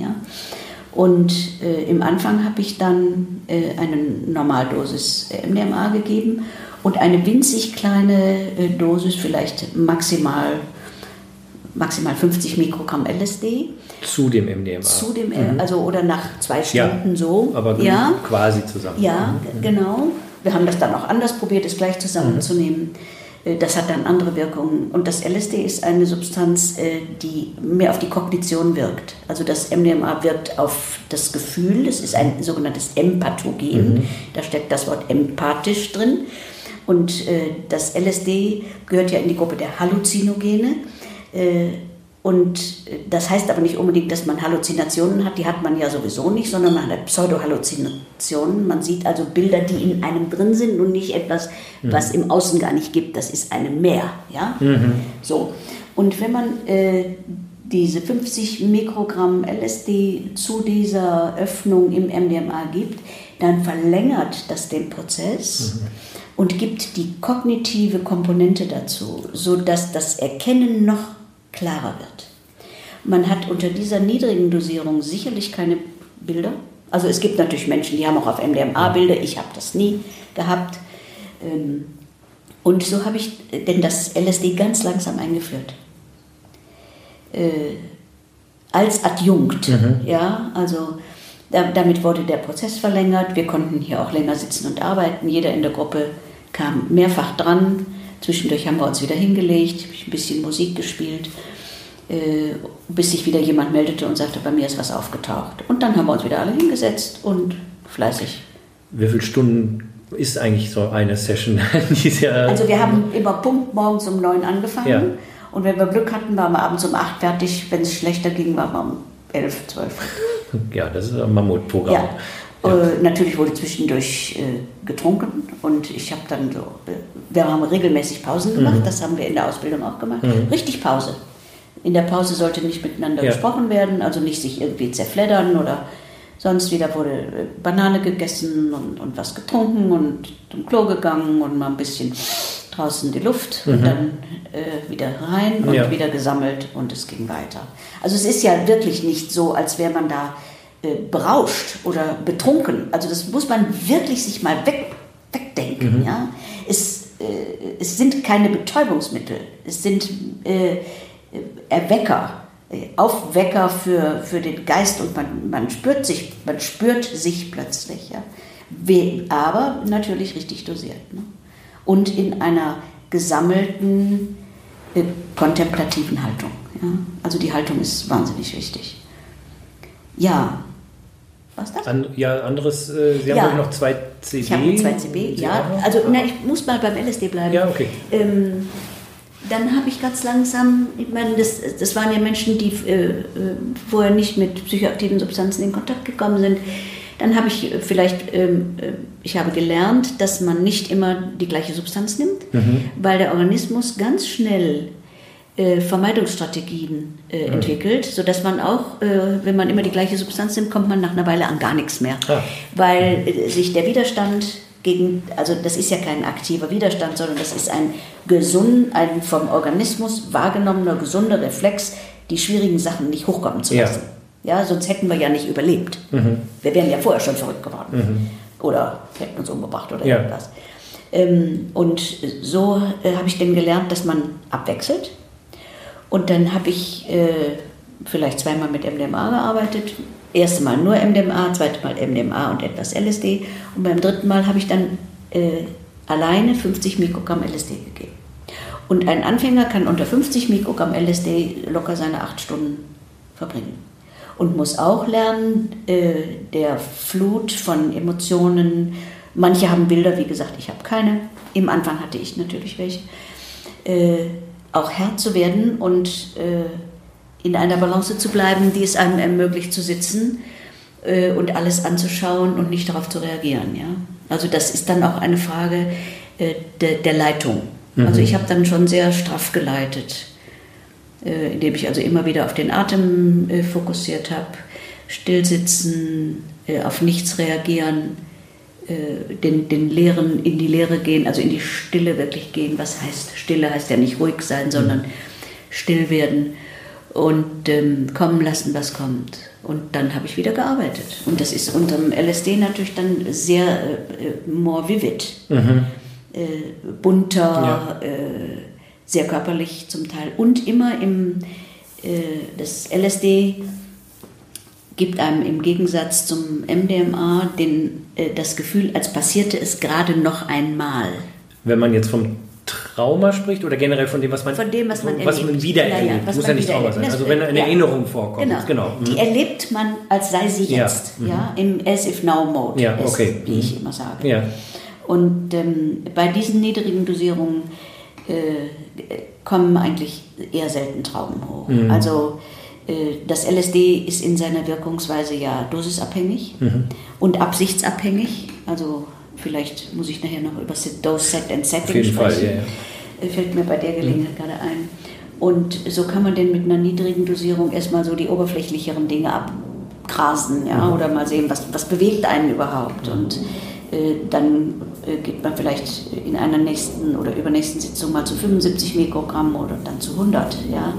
S3: Und äh, im Anfang habe ich dann äh, eine Normaldosis MDMA gegeben und eine winzig kleine äh, Dosis, vielleicht maximal maximal 50 Mikrogramm LSD.
S1: Zu dem MDMA.
S3: Zu dem, mhm. also oder nach zwei Stunden
S1: ja,
S3: so.
S1: Aber ja. quasi zusammen.
S3: Ja, mhm. genau. Wir haben das dann auch anders probiert, es gleich zusammenzunehmen. Mhm. Das hat dann andere Wirkungen. Und das LSD ist eine Substanz, äh, die mehr auf die Kognition wirkt. Also das MDMA wirkt auf das Gefühl. Das ist ein sogenanntes Empathogen. Mhm. Da steckt das Wort empathisch drin. Und äh, das LSD gehört ja in die Gruppe der Halluzinogene. Und das heißt aber nicht unbedingt, dass man Halluzinationen hat, die hat man ja sowieso nicht, sondern man hat Pseudo-Halluzinationen. Man sieht also Bilder, die in einem drin sind und nicht etwas, mhm. was im Außen gar nicht gibt. Das ist einem Meer. Ja? Mhm. So. Und wenn man äh, diese 50 Mikrogramm LSD zu dieser Öffnung im MDMA gibt, dann verlängert das den Prozess. Mhm und gibt die kognitive Komponente dazu, sodass das Erkennen noch klarer wird. Man hat unter dieser niedrigen Dosierung sicherlich keine Bilder. Also es gibt natürlich Menschen, die haben auch auf MDMA Bilder, ich habe das nie gehabt. Ähm, und so habe ich denn das LSD ganz langsam eingeführt. Äh, als Adjunkt, mhm. ja, also damit wurde der Prozess verlängert. Wir konnten hier auch länger sitzen und arbeiten. Jeder in der Gruppe kam mehrfach dran. Zwischendurch haben wir uns wieder hingelegt, habe ich ein bisschen Musik gespielt, äh, bis sich wieder jemand meldete und sagte, bei mir ist was aufgetaucht. Und dann haben wir uns wieder alle hingesetzt und fleißig.
S1: Wie viele Stunden ist eigentlich so eine Session? <laughs>
S3: also wir haben immer Punkt morgens um neun angefangen. Ja. Und wenn wir Glück hatten, waren wir abends um acht fertig. Wenn es schlechter ging, waren wir um elf, zwölf.
S1: Ja, das ist ein Mammutprogramm. Ja.
S3: Ja. Äh, natürlich wurde zwischendurch äh, getrunken und ich habe dann so wir haben regelmäßig Pausen gemacht, mhm. das haben wir in der Ausbildung auch gemacht. Mhm. Richtig Pause. In der Pause sollte nicht miteinander ja. gesprochen werden, also nicht sich irgendwie zerfleddern oder sonst wieder wurde äh, Banane gegessen und, und was getrunken und zum Klo gegangen und mal ein bisschen draußen die Luft mhm. und dann äh, wieder rein und ja. wieder gesammelt und es ging weiter. Also es ist ja wirklich nicht so, als wäre man da äh, berauscht oder betrunken. Also das muss man wirklich sich mal weg, wegdenken. Mhm. Ja? Es, äh, es sind keine Betäubungsmittel, es sind äh, Erwecker, äh, Aufwecker für, für den Geist und man, man spürt sich, man spürt sich plötzlich. Ja? Aber natürlich richtig dosiert. Ne? Und in einer gesammelten äh, kontemplativen Haltung. Ja? Also die Haltung ist wahnsinnig wichtig. Ja,
S1: was das? An, ja, anderes, äh, Sie haben ja. noch zwei CB.
S3: Ich habe zwei CB, ja. Also na, ich muss mal beim LSD bleiben.
S1: Ja, okay.
S3: Ähm, dann habe ich ganz langsam, ich meine, das, das waren ja Menschen, die äh, äh, vorher nicht mit psychoaktiven Substanzen in Kontakt gekommen sind. Dann habe ich vielleicht, ähm, äh, ich habe gelernt, dass man nicht immer die gleiche Substanz nimmt, mhm. weil der Organismus ganz schnell äh, Vermeidungsstrategien äh, mhm. entwickelt, sodass man auch, äh, wenn man immer die gleiche Substanz nimmt, kommt man nach einer Weile an gar nichts mehr. Ah. Weil äh, sich der Widerstand gegen, also das ist ja kein aktiver Widerstand, sondern das ist ein gesund, ein vom Organismus wahrgenommener gesunder Reflex, die schwierigen Sachen nicht hochkommen zu lassen. Ja, ja sonst hätten wir ja nicht überlebt. Mhm. Wir wären ja vorher schon verrückt geworden. Mhm. Oder hätten uns umgebracht oder ja. irgendwas. Ähm, und so äh, habe ich dann gelernt, dass man abwechselt und dann habe ich äh, vielleicht zweimal mit MDMA gearbeitet. Erste Mal nur MDMA, zweite Mal MDMA und etwas LSD. Und beim dritten Mal habe ich dann äh, alleine 50 Mikrogramm LSD gegeben. Und ein Anfänger kann unter 50 Mikrogramm LSD locker seine acht Stunden verbringen. Und muss auch lernen, äh, der Flut von Emotionen. Manche haben Bilder, wie gesagt, ich habe keine. Im Anfang hatte ich natürlich welche. Äh, auch Herr zu werden und äh, in einer Balance zu bleiben, die es einem ermöglicht zu sitzen äh, und alles anzuschauen und nicht darauf zu reagieren. Ja? Also das ist dann auch eine Frage äh, de, der Leitung. Mhm. Also ich habe dann schon sehr straff geleitet, äh, indem ich also immer wieder auf den Atem äh, fokussiert habe, stillsitzen, äh, auf nichts reagieren den, den Lehren in die Lehre gehen, also in die Stille wirklich gehen. Was heißt Stille? Heißt ja nicht ruhig sein, sondern still werden und ähm, kommen lassen, was kommt. Und dann habe ich wieder gearbeitet. Und das ist unter dem LSD natürlich dann sehr äh, more vivid, mhm. äh, bunter, ja. äh, sehr körperlich zum Teil und immer im äh, das LSD gibt einem im Gegensatz zum MDMA den, äh, das Gefühl, als passierte es gerade noch einmal.
S1: Wenn man jetzt vom Trauma spricht oder generell von dem, was man,
S3: von dem, was man,
S1: was man wieder erlebt. Ja, ja, muss ja nicht Trauma sein. Also wenn eine ja. Erinnerung vorkommt.
S3: Genau. genau. Die mhm. erlebt man, als sei sie jetzt. Ja. ja mhm. Im As-if-now-Mode.
S1: Ja, okay.
S3: wie ich mhm. immer sage. Ja. Und ähm, bei diesen niedrigen Dosierungen äh, kommen eigentlich eher selten Trauben hoch. Mhm. Also das LSD ist in seiner Wirkungsweise ja dosisabhängig mhm. und absichtsabhängig. Also vielleicht muss ich nachher noch über Dose, Set and Setting
S1: Auf jeden sprechen. Fall, ja,
S3: ja. Äh, fällt mir bei der Gelegenheit mhm. gerade ein. Und so kann man denn mit einer niedrigen Dosierung erstmal so die oberflächlicheren Dinge abgrasen, ja, mhm. oder mal sehen, was, was bewegt einen überhaupt. Und äh, dann äh, geht man vielleicht in einer nächsten oder übernächsten Sitzung mal zu 75 Mikrogramm oder dann zu 100, ja.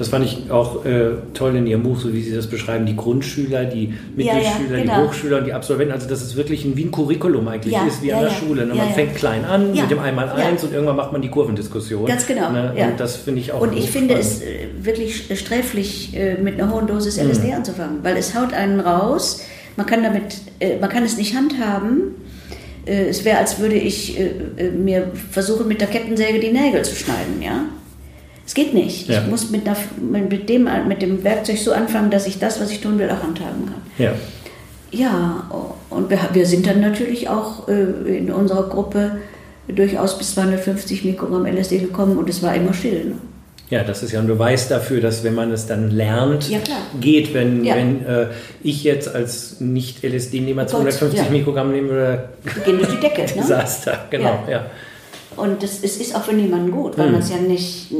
S1: Das fand ich auch äh, toll in Ihrem Buch, so wie Sie das beschreiben, die Grundschüler, die Mittelschüler, ja, genau. die Hochschüler und die Absolventen. Also dass es wirklich ein, wie ein Curriculum eigentlich ist, wie an der Schule. Ne? Man fängt klein an mit dem Einmal-Eins und irgendwann macht man die Kurvendiskussion.
S3: Ganz genau.
S1: Ne? Und das finde ich auch
S3: Und ich finde es äh, wirklich sträflich, äh, mit einer hohen Dosis LSD mhm. anzufangen, weil es haut einen raus. Man kann damit, äh, man kann es nicht handhaben. Es wäre, als würde ich mir versuchen, mit der Kettensäge die Nägel zu schneiden, ja. Es geht nicht. Ja. Ich muss mit, einer, mit, dem, mit dem Werkzeug so anfangen, dass ich das, was ich tun will, auch handhaben kann.
S1: Ja.
S3: Ja, und wir, wir sind dann natürlich auch äh, in unserer Gruppe durchaus bis 250 Mikrogramm LSD gekommen und es war immer still. Ne?
S1: Ja, das ist ja ein Beweis dafür, dass wenn man es dann lernt,
S3: ja,
S1: geht. Wenn, ja. wenn äh, ich jetzt als Nicht-LSD-Nehmer 250 ja. Mikrogramm nehme,
S3: oder gehen durch die Decke. <laughs>
S1: Ne? Desaster, genau, ja.
S3: Und es, es ist auch für niemanden gut, weil mhm. man es ja nicht,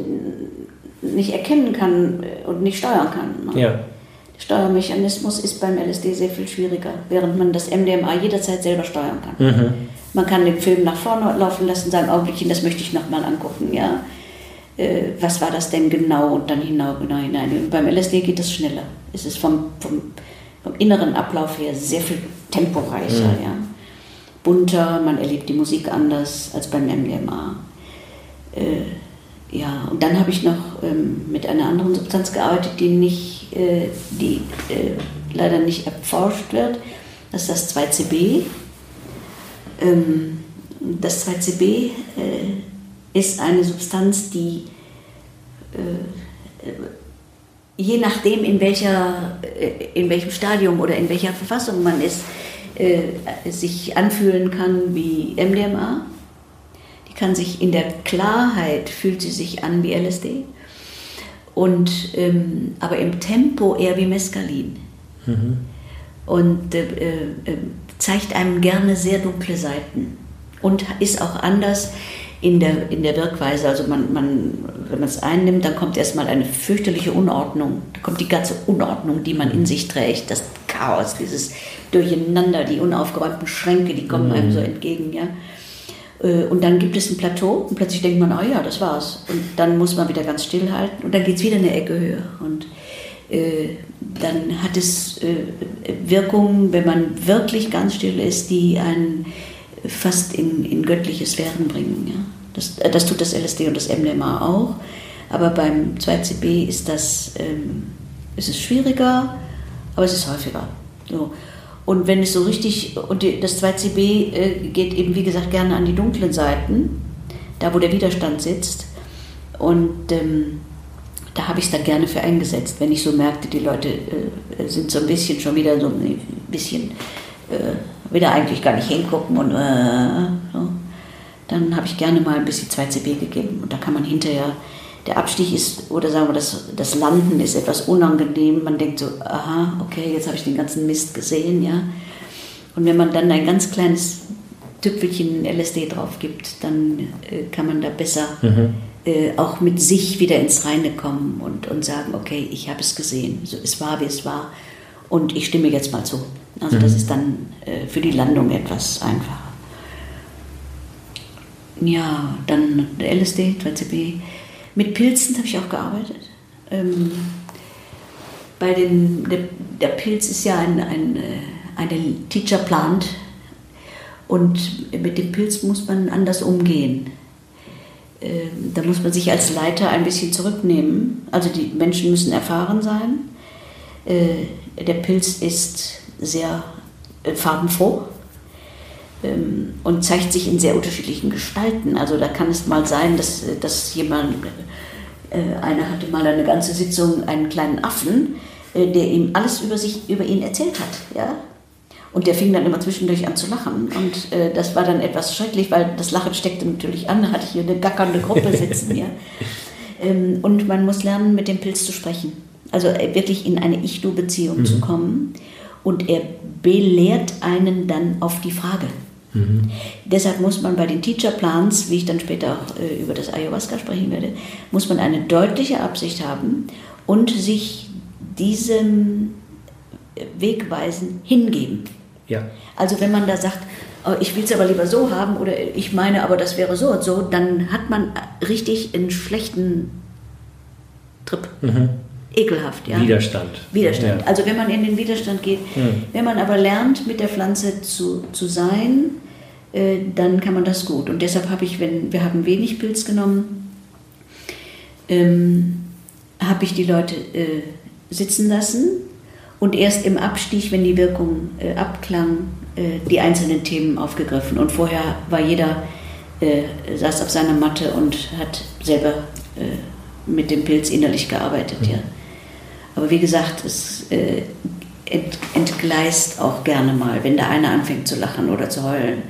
S3: nicht erkennen kann und nicht steuern kann.
S1: Ne? Ja.
S3: Der Steuermechanismus ist beim LSD sehr viel schwieriger, während man das MDMA jederzeit selber steuern kann. Mhm. Man kann den Film nach vorne laufen lassen, sagen, Augenblickchen, das möchte ich nochmal angucken, ja. Äh, was war das denn genau und dann genau hinein. Und beim LSD geht das schneller. Es ist vom, vom, vom inneren Ablauf her sehr viel temporeicher, mhm. ja bunter, man erlebt die Musik anders als beim MDMA. Äh, ja, und dann habe ich noch ähm, mit einer anderen Substanz gearbeitet, die, nicht, äh, die äh, leider nicht erforscht wird. Das ist das 2CB. Ähm, das 2CB äh, ist eine Substanz, die äh, je nachdem, in, welcher, äh, in welchem Stadium oder in welcher Verfassung man ist, äh, sich anfühlen kann wie MDMA. Die kann sich in der Klarheit, fühlt sie sich an wie LSD. Und, ähm, aber im Tempo eher wie Mescalin. Mhm. Und äh, äh, zeigt einem gerne sehr dunkle Seiten. Und ist auch anders in der, in der Wirkweise. Also man, man, wenn man es einnimmt, dann kommt erstmal eine fürchterliche Unordnung. Da kommt die ganze Unordnung, die man in sich trägt, das Chaos, dieses durcheinander, die unaufgeräumten Schränke, die kommen mhm. einem so entgegen, ja. Äh, und dann gibt es ein Plateau und plötzlich denkt man, oh ja, das war's. Und dann muss man wieder ganz still halten und dann geht es wieder eine Ecke höher. Und äh, dann hat es äh, Wirkungen, wenn man wirklich ganz still ist, die einen fast in, in göttliche Sphären bringen. Ja? Das, das tut das LSD und das MDMA auch. Aber beim 2CB ist das ähm, ist es schwieriger, aber es ist häufiger. So. Und wenn es so richtig, und das 2CB äh, geht eben, wie gesagt, gerne an die dunklen Seiten, da wo der Widerstand sitzt. Und ähm, da habe ich es dann gerne für eingesetzt, wenn ich so merkte, die Leute äh, sind so ein bisschen schon wieder so ein bisschen, äh, wieder eigentlich gar nicht hingucken und äh, so. dann habe ich gerne mal ein bisschen 2CB gegeben. Und da kann man hinterher der Abstieg ist, oder sagen wir, das, das Landen ist etwas unangenehm. Man denkt so, aha, okay, jetzt habe ich den ganzen Mist gesehen, ja. Und wenn man dann ein ganz kleines Tüpfelchen LSD drauf gibt, dann äh, kann man da besser mhm. äh, auch mit sich wieder ins Reine kommen und, und sagen, okay, ich habe es gesehen, so, es war, wie es war und ich stimme jetzt mal zu. Also mhm. das ist dann äh, für die Landung etwas einfacher. Ja, dann LSD, 2CB. Mit Pilzen habe ich auch gearbeitet. Ähm, bei den, der, der, Pilz ist ja ein, ein, äh, eine Teacher Plant und mit dem Pilz muss man anders umgehen. Ähm, da muss man sich als Leiter ein bisschen zurücknehmen. Also die Menschen müssen erfahren sein. Äh, der Pilz ist sehr äh, farbenfroh und zeigt sich in sehr unterschiedlichen Gestalten. Also da kann es mal sein, dass, dass jemand, äh, einer hatte mal eine ganze Sitzung einen kleinen Affen, äh, der ihm alles über sich, über ihn erzählt hat, ja. Und der fing dann immer zwischendurch an zu lachen. Und äh, das war dann etwas schrecklich, weil das Lachen steckte natürlich an. Da hatte ich hier eine gackernde Gruppe sitzen. ja. <laughs> Ähm, und man muss lernen, mit dem Pilz zu sprechen. Also äh, wirklich in eine Ich-Du-Beziehung mhm. zu kommen. Und er belehrt einen dann auf die Frage. Mhm. Deshalb muss man bei den Teacher Plans, wie ich dann später auch äh, über das Ayahuasca sprechen werde, muss man eine deutliche Absicht haben und sich diesem Wegweisen hingeben.
S1: Ja.
S3: Also wenn man da sagt, oh, ich will es aber lieber so haben oder ich meine aber das wäre so und so, dann hat man richtig einen schlechten Trip. Mhm. Ekelhaft, ja.
S1: Widerstand.
S3: Widerstand. Ja. Also wenn man in den Widerstand geht, mhm. wenn man aber lernt, mit der Pflanze zu, zu sein, äh, dann kann man das gut. Und deshalb habe ich, wenn wir haben wenig Pilz genommen, ähm, habe ich die Leute äh, sitzen lassen und erst im Abstieg, wenn die Wirkung äh, abklang, äh, die einzelnen Themen aufgegriffen. Und vorher war jeder, äh, saß auf seiner Matte und hat selber äh, mit dem Pilz innerlich gearbeitet. Mhm. Ja. Aber wie gesagt, es äh, ent, entgleist auch gerne mal, wenn der eine anfängt zu lachen oder zu heulen,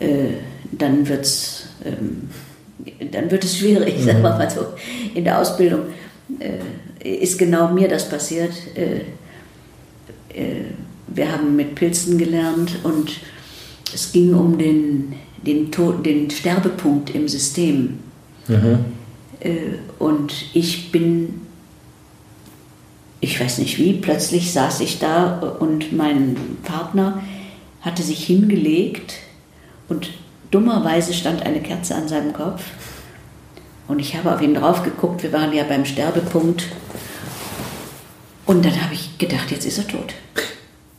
S3: äh, dann wird's, ähm, dann wird es schwierig, mhm. <laughs> sagen wir mal so. In der Ausbildung äh, ist genau mir das passiert. Äh, äh, wir haben mit Pilzen gelernt und es ging um den, den, Tod, den Sterbepunkt im System. Mhm. Äh, und ich bin, ich weiß nicht wie, plötzlich saß ich da und mein Partner hatte sich hingelegt und dummerweise stand eine Kerze an seinem Kopf. Und ich habe auf ihn drauf geguckt, wir waren ja beim Sterbepunkt. Und dann habe ich gedacht, jetzt ist er tot.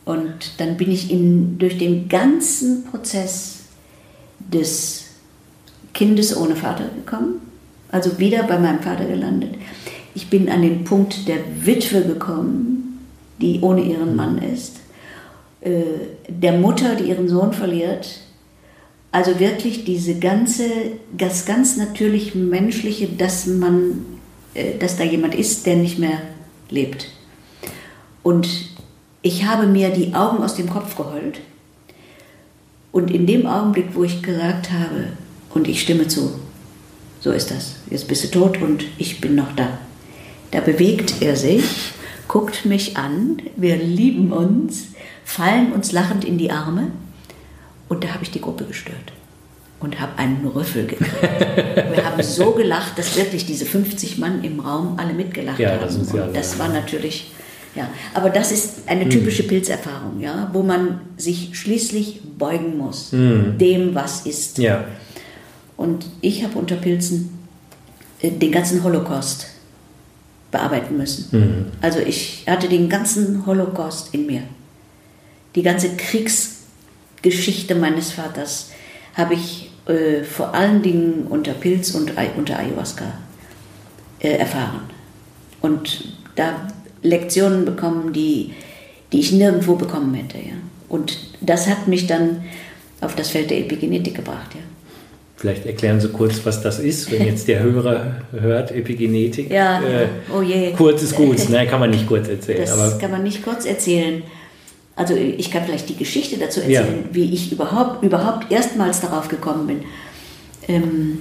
S3: Und dann bin ich in, durch den ganzen Prozess des Kindes ohne Vater gekommen, also wieder bei meinem Vater gelandet. Ich bin an den Punkt der Witwe gekommen, die ohne ihren Mann ist, äh, der Mutter, die ihren Sohn verliert. Also wirklich diese ganze, das ganz natürlich menschliche, dass man, äh, dass da jemand ist, der nicht mehr lebt. Und ich habe mir die Augen aus dem Kopf geheult. Und in dem Augenblick, wo ich gesagt habe, und ich stimme zu, so ist das, jetzt bist du tot und ich bin noch da. Da bewegt er sich, guckt mich an, wir lieben uns, fallen uns lachend in die Arme und da habe ich die Gruppe gestört und habe einen Rüffel gekriegt. wir haben so gelacht, dass wirklich diese 50 Mann im Raum alle mitgelacht ja, haben. Das, ja das war natürlich ja, aber das ist eine typische mhm. Pilzerfahrung, ja, wo man sich schließlich beugen muss, mhm. dem, was ist. Ja. Und ich habe unter Pilzen äh, den ganzen Holocaust bearbeiten müssen. Mhm. Also ich hatte den ganzen Holocaust in mir. Die ganze Kriegsgeschichte meines Vaters habe ich äh, vor allen Dingen unter Pilz und unter Ayahuasca äh, erfahren. Und da Lektionen bekommen, die, die ich nirgendwo bekommen hätte. Ja. Und das hat mich dann auf das Feld der Epigenetik gebracht. Ja.
S1: Vielleicht erklären Sie kurz, was das ist, wenn jetzt der Hörer hört, Epigenetik.
S3: Ja, äh, oh je.
S1: Kurz ist gut, ne, kann man nicht kurz erzählen.
S3: Das kann man nicht kurz erzählen. Also ich kann vielleicht die Geschichte dazu erzählen, ja. wie ich überhaupt, überhaupt erstmals darauf gekommen bin. Ähm,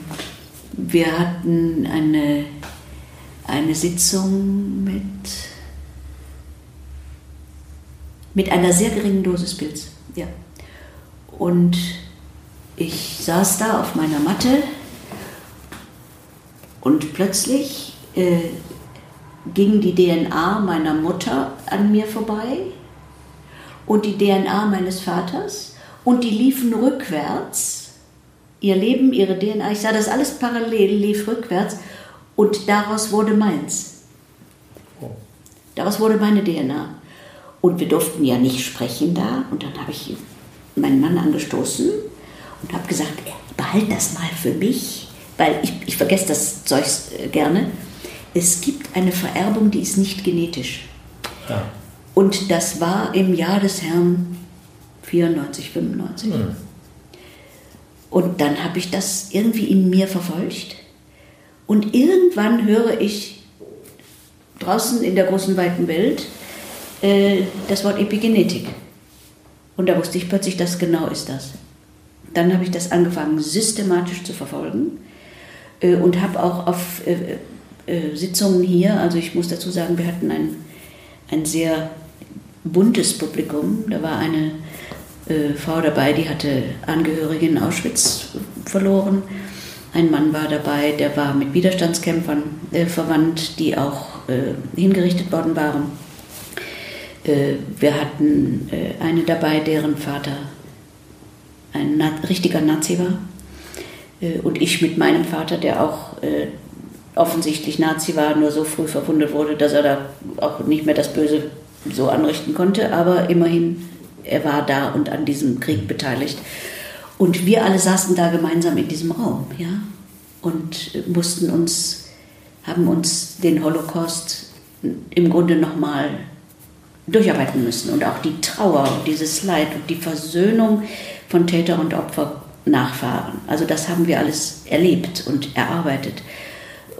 S3: wir hatten eine, eine Sitzung mit mit einer sehr geringen Dosis Pilz. Ja. Und ich saß da auf meiner Matte und plötzlich äh, ging die DNA meiner Mutter an mir vorbei und die DNA meines Vaters und die liefen rückwärts. Ihr Leben, ihre DNA, ich sah das alles parallel, lief rückwärts und daraus wurde meins. Oh. Daraus wurde meine DNA. Und wir durften ja nicht sprechen da. Und dann habe ich meinen Mann angestoßen und habe gesagt, behalt das mal für mich, weil ich, ich vergesse das Zeug äh, gerne. Es gibt eine Vererbung, die ist nicht genetisch. Ja. Und das war im Jahr des Herrn 94, 95. Mhm. Und dann habe ich das irgendwie in mir verfolgt. Und irgendwann höre ich draußen in der großen weiten Welt, äh, das Wort Epigenetik. Und da wusste ich plötzlich, das genau ist das. Dann habe ich das angefangen systematisch zu verfolgen äh, und habe auch auf äh, äh, Sitzungen hier, also ich muss dazu sagen, wir hatten ein, ein sehr buntes Publikum. Da war eine äh, Frau dabei, die hatte Angehörige in Auschwitz verloren. Ein Mann war dabei, der war mit Widerstandskämpfern äh, verwandt, die auch hingerichtet worden waren. Äh, wir hatten äh, eine dabei, deren Vater ein richtiger Nazi war. Äh, und ich mit meinem Vater, der auch offensichtlich Nazi war, nur so früh verwundet wurde, dass er da auch nicht mehr das Böse so anrichten konnte. Aber immerhin, er war da und an diesem Krieg beteiligt. Und wir alle saßen da gemeinsam in diesem Raum, ja, und mussten uns, haben uns den Holocaust im Grunde nochmal durcharbeiten müssen und auch die Trauer und dieses Leid und die Versöhnung von Täter und Opfer nachfahren. Also das haben wir alles erlebt und erarbeitet.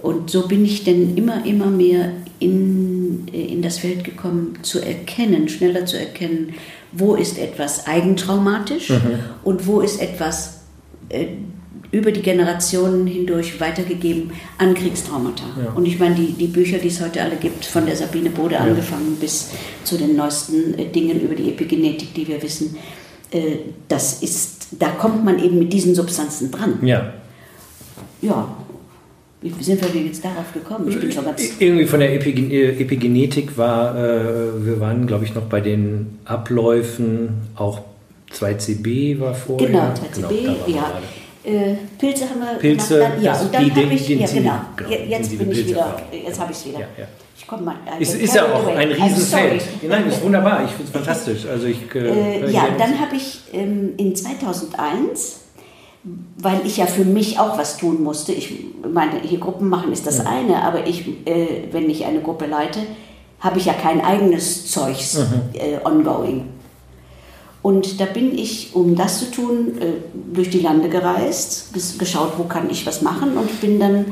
S3: Und so bin ich denn immer, immer mehr in, in das Feld gekommen, zu erkennen, schneller zu erkennen, wo ist etwas eigentraumatisch mhm. und wo ist etwas äh, über die Generationen hindurch weitergegeben an Kriegstraumata. Ja. Und ich meine, die, die Bücher, die es heute alle gibt, von der Sabine Bode ja. angefangen bis zu den neuesten äh, Dingen über die Epigenetik, die wir wissen, äh, das ist da kommt man eben mit diesen Substanzen dran.
S1: Ja.
S3: Ja, wie sind wir denn jetzt darauf gekommen? Ich bin schon
S1: ganz Irgendwie von der Epigen Epigenetik war, äh, wir waren, glaube ich, noch bei den Abläufen, auch 2CB war vorher.
S3: Genau, 2CB, genau, ja. Äh, Pilze haben wir
S1: Pilze,
S3: gemacht. Dann, ja, und dann habe ich, ja
S1: genau,
S3: genau jetzt bin ich wieder, jetzt habe ich es wieder. Ja, ja. Ich komme mal.
S1: Also es ist ja auch ein Riesenfeld. Nein, ist wunderbar, ich finde es fantastisch. Also ich,
S3: äh, äh ja, dann habe ich ähm, in 2001 weil ich ja für mich auch was tun musste. Ich meine, hier Gruppen machen ist das ja. eine, aber ich, äh, wenn ich eine Gruppe leite, habe ich ja kein eigenes Zeugs mhm. äh, ongoing. Und da bin ich, um das zu tun, äh, durch die Lande gereist, geschaut, wo kann ich was machen und bin dann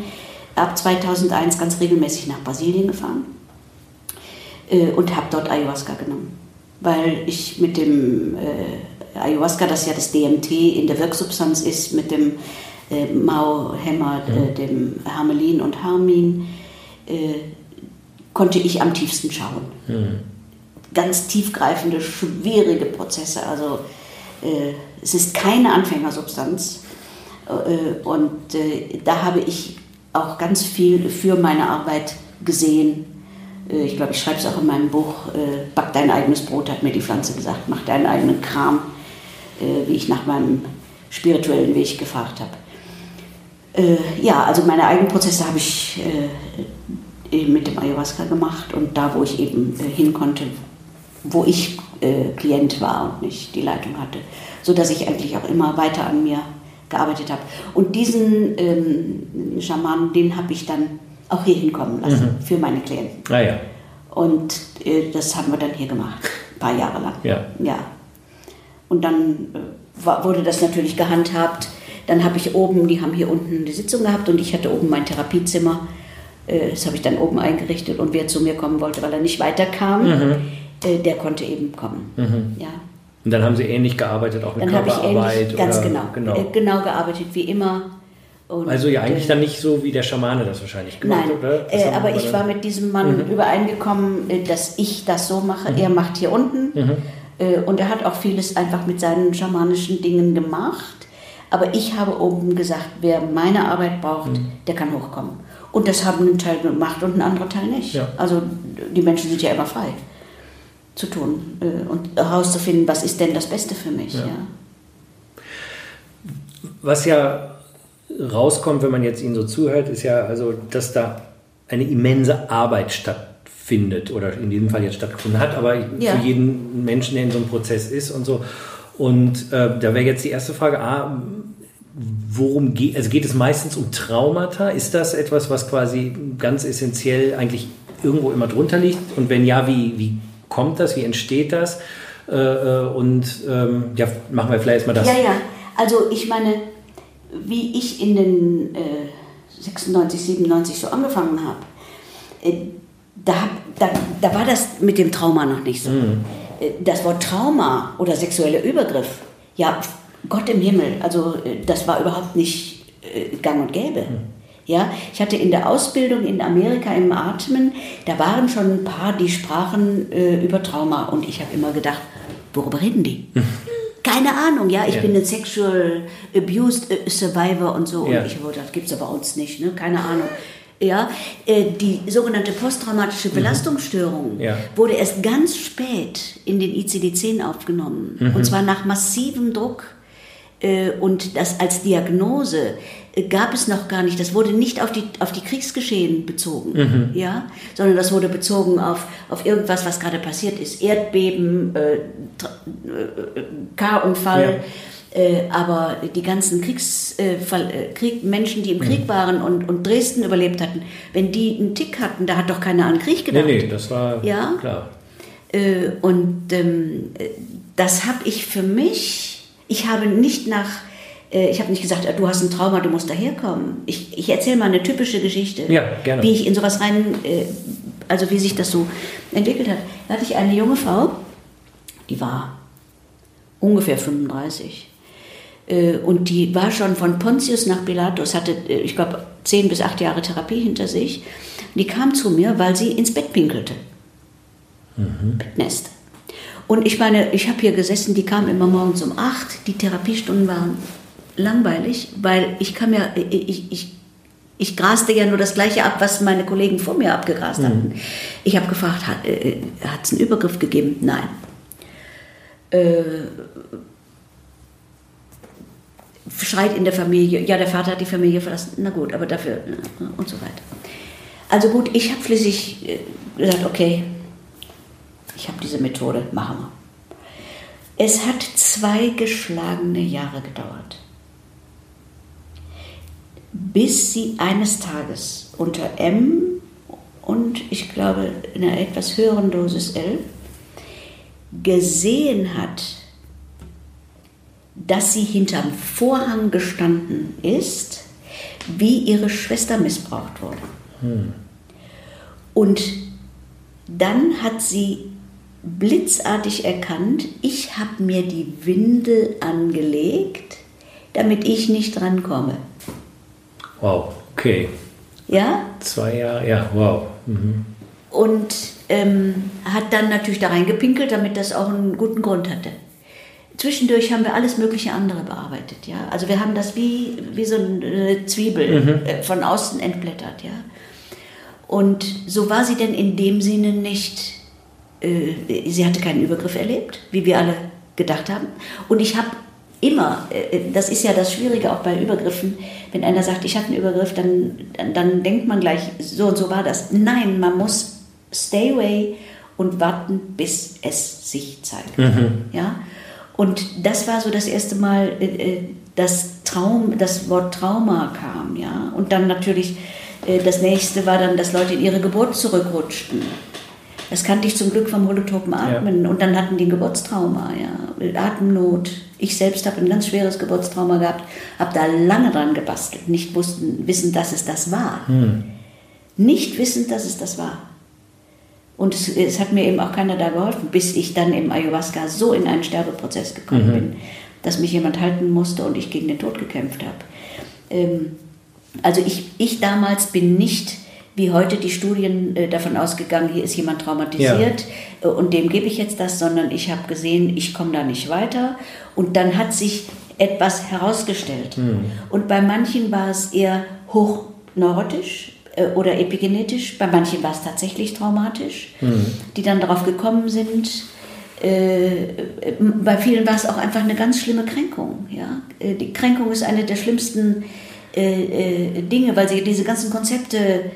S3: ab 2001 ganz regelmäßig nach Brasilien gefahren äh, und habe dort Ayahuasca genommen, weil ich mit dem äh, Ayahuasca, das ja das DMT in der Wirksubstanz ist, mit dem äh, Mao-Hämmer, äh, mhm. dem Hermelin und Harmin, konnte ich am tiefsten schauen. Mhm. Ganz tiefgreifende, schwierige Prozesse. Also äh, es ist keine Anfängersubstanz. Äh, und äh, da habe ich auch ganz viel für meine Arbeit gesehen. Ich glaube, ich schreibe es auch in meinem Buch, Back dein eigenes Brot, hat mir die Pflanze gesagt, mach deinen eigenen Kram äh, wie ich nach meinem spirituellen Weg gefragt habe. Äh, ja, also meine eigenen Prozesse habe ich äh, mit dem Ayahuasca gemacht und da, wo ich eben hin konnte, wo ich Klient war und nicht die Leitung hatte, sodass ich eigentlich auch immer weiter an mir gearbeitet habe. Und diesen ähm, Schamanen, den habe ich dann auch hier hinkommen lassen mhm. für meine Klienten.
S1: Ah, ja.
S3: Und äh, das haben wir dann hier gemacht, ein paar Jahre lang.
S1: Ja.
S3: ja. Und dann äh, wurde das natürlich gehandhabt. Dann habe ich oben, die haben hier unten die Sitzung gehabt und ich hatte oben mein Therapiezimmer. Äh, das habe ich dann oben eingerichtet und wer zu mir kommen wollte, weil er nicht weiterkam, mhm. Äh, der konnte eben kommen.
S1: Mhm. Ja. Und dann haben Sie ähnlich gearbeitet, auch mit
S3: dann Körperarbeit? Ähnlich, ganz genau, genau. genau gearbeitet wie immer.
S1: Und also ja eigentlich dann nicht so wie der Schamane das wahrscheinlich gemacht
S3: Nein, oder? Äh, aber ich war mit diesem Mann mhm. übereingekommen, dass ich das so mache. Mhm. Er macht hier unten mhm. Äh, und er hat auch vieles einfach mit seinen schamanischen Dingen gemacht. Aber ich habe oben gesagt, wer meine Arbeit braucht, mhm. der kann hochkommen. Und das haben ein Teil gemacht und ein anderer Teil nicht. Ja. Also die Menschen sind ja immer frei zu tun äh, und herauszufinden, was ist denn das Beste für mich. Ja. ja.
S1: Was ja rauskommt, wenn man jetzt Ihnen so zuhört, ist ja also, dass da eine immense Arbeit stattfindet findet oder in diesem Fall jetzt stattgefunden hat, aber ja. für jeden Menschen, der in so einem Prozess ist und so. Und äh, da wäre jetzt die erste Frage, A, worum geht, also geht es meistens um Traumata? Ist das etwas, was quasi ganz essentiell eigentlich irgendwo immer drunter liegt? Und wenn ja, wie, wie kommt das, wie entsteht das? Äh, äh und ähm, ja, machen wir vielleicht erstmal das.
S3: Ja, ja, also ich meine, wie ich in den äh, 96, 97 so angefangen habe, äh, da, da, da war das mit dem Trauma noch nicht so. Mhm. Äh, das Wort Trauma oder sexueller Übergriff, ja, Gott im Himmel, also äh, das war überhaupt nicht gang und gäbe. Mhm. Ja, ich hatte in der Ausbildung in Amerika im Atmen, da waren schon ein paar, die sprachen äh, über Trauma und ich habe immer gedacht, worüber reden die? <laughs> Keine Ahnung, ja, ich ja. bin ein Sexual Abused Survivor und so ja. und ich habe gedacht, gibt es bei uns nicht, ne? keine Ahnung ja, äh, die sogenannte posttraumatische mhm. Belastungsstörung ja. wurde erst ganz spät in den ICD-10 aufgenommen. Mhm. Und zwar nach massivem Druck. Äh, und das als Diagnose äh, gab es noch gar nicht. Das wurde nicht auf die, auf die Kriegsgeschehen bezogen, mhm. ja, sondern das wurde bezogen auf, auf irgendwas, was gerade passiert ist. Erdbeben, äh, K-Unfall. Ja äh, aber die ganzen Kriegs, äh, äh, Krieg, Menschen, die im Krieg mhm. waren und, und Dresden überlebt hatten, wenn die einen Tick hatten, da hat doch keiner an Krieg gedacht.
S1: Nee, nee, das war
S3: ja?
S1: klar.
S3: Äh, und ähm, das habe ich für mich, ich habe nicht nach, äh, ich habe nicht gesagt, du hast ein Trauma, du musst daherkommen. Ich, ich erzähle mal eine typische Geschichte,
S1: ja, gerne.
S3: wie ich in sowas rein, äh, also wie sich das so entwickelt hat. Da hatte ich eine junge Frau, die war ungefähr 35 äh, und die war schon von Pontius nach Pilatus, hatte, ich glaube, zehn bis acht Jahre Therapie hinter sich. Die kam zu mir, weil sie ins Bett pinkelte. Mhm. Bettnest. Und ich meine, ich habe hier gesessen, die kamen immer morgens um acht, die Therapiestunden waren langweilig, weil ich kam ja, ich, ich, ich graste ja nur das Gleiche ab, was meine Kollegen vor mir abgegrast mhm. hatten. Ich habe gefragt, hat es einen Übergriff gegeben? Nein. Äh, schreit in der Familie, ja, der Vater hat die Familie verlassen, na gut, aber dafür und so weiter. Also gut, ich habe flüssig äh, gesagt, okay, ich habe diese Methode, machen wir. Es hat zwei geschlagene Jahre gedauert, bis sie eines Tages unter M und ich glaube in einer etwas höheren Dosis L gesehen hat, dass sie hinterm Vorhang gestanden ist, wie ihre Schwester missbraucht wurde. Hm. Und dann hat sie blitzartig erkannt, ich habe mir die Windel angelegt, damit ich nicht drankomme.
S1: Wow, okay.
S3: Ja?
S1: Zwei Jahre, ja, wow. Mhm.
S3: Und ähm, hat dann natürlich da reingepinkelt, damit das auch einen guten Grund hatte. Zwischendurch haben wir alles mögliche andere bearbeitet, ja. Also wir haben das wie, wie so eine Zwiebel mhm. Äh, von außen entblättert, ja. Und so war sie denn in dem Sinne nicht, äh, sie hatte keinen Übergriff erlebt, wie wir alle gedacht haben. Und ich habe immer, äh, das ist ja das Schwierige auch bei Übergriffen, wenn einer sagt, ich hatte einen Übergriff, dann, dann, dann denkt man gleich, so und so war das. Nein, man muss stay away und warten, bis es sich zeigt. Mhm. Ja? Und das war so das erste Mal, äh, äh, das, Traum, das Wort Trauma kam. Ja? Und dann natürlich, das nächste war dann, dass Leute in ihre Geburt zurückrutschten. Das kannte ich zum Glück vom holotopen Atmen. Ja. Und dann hatten die ein Geburtstrauma, ja. Atemnot. Ich selbst habe ein ganz schweres Geburtstrauma gehabt, habe da lange dran gebastelt, nicht wussten, wissen, dass es das war. Hm. Nicht wissend, dass es das war. Und es, es, hat mir eben auch keiner da geholfen, bis ich dann im Ayahuasca so in einen Sterbeprozess gekommen mhm. bin, dass mich jemand halten musste und ich gegen den Tod gekämpft habe. Ähm, also ich, ich damals bin nicht wie heute die Studien äh, davon ausgegangen, hier ist jemand traumatisiert ja. äh, und dem gebe ich jetzt das, sondern ich habe gesehen, ich komme da nicht weiter. Und dann hat sich etwas herausgestellt. Mhm. Und bei manchen war es eher hochneurotisch, äh, oder epigenetisch, bei manchen war es tatsächlich traumatisch, mhm. die dann darauf gekommen sind. Bei vielen war es auch einfach eine ganz schlimme Kränkung. Ja? Die Kränkung ist eine der schlimmsten Dinge, weil sie diese ganzen Konzepte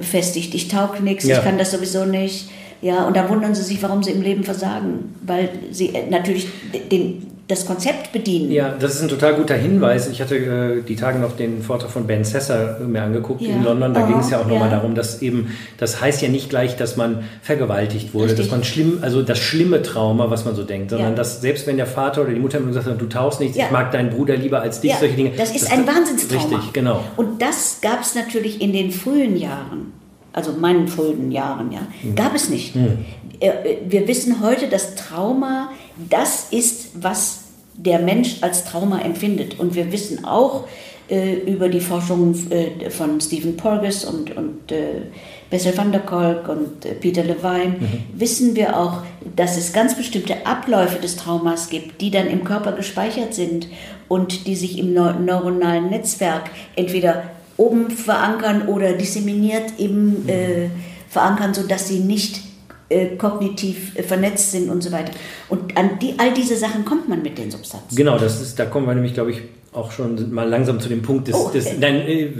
S3: festigt. Ich taug nichts, ja. ich kann das sowieso nicht. Ja, und da wundern sie sich, warum sie im Leben versagen, weil sie natürlich den, das Konzept bedienen.
S1: Ja, das ist ein total guter Hinweis. Ich hatte äh, die Tage noch den Vortrag von Ben Sessa mir angeguckt ja. in London. Da oh, ging es ja auch nochmal ja. darum, dass eben, das heißt ja nicht gleich, dass man vergewaltigt wurde, Richtig. dass man schlimm, also das schlimme Trauma, was man so denkt, sondern ja. dass selbst wenn der Vater oder die Mutter mir gesagt hat, du tauchst nichts, ich mag deinen Bruder lieber als dich, solche Dinge.
S3: Das ist das, ein Wahnsinnstrauma.
S1: Richtig, genau.
S3: Und das gab es natürlich in den frühen Jahren also meinen frühen Jahren, ja, mhm. gab es nicht. Mhm. Äh, äh, wir wissen heute, dass Trauma das ist, was der Mensch als Trauma empfindet. Und wir wissen auch äh, über die Forschung äh, von Stephen Porges und, und äh, Bessel van der Kolk und äh, Peter Levine, mhm. wissen wir auch, dass es ganz bestimmte Abläufe des Traumas gibt, die dann im Körper gespeichert sind und die sich im neuronalen Netzwerk entweder oben verankern oder disseminiert eben mhm. äh, verankern, sodass sie nicht äh, kognitiv äh, vernetzt sind und so weiter. Und an die, all diese Sachen kommt man mit den Substanzen.
S1: Genau, das ist, da kommen wir nämlich, glaube ich, auch schon mal langsam zu dem Punkt des. Oh, des nein,
S3: äh,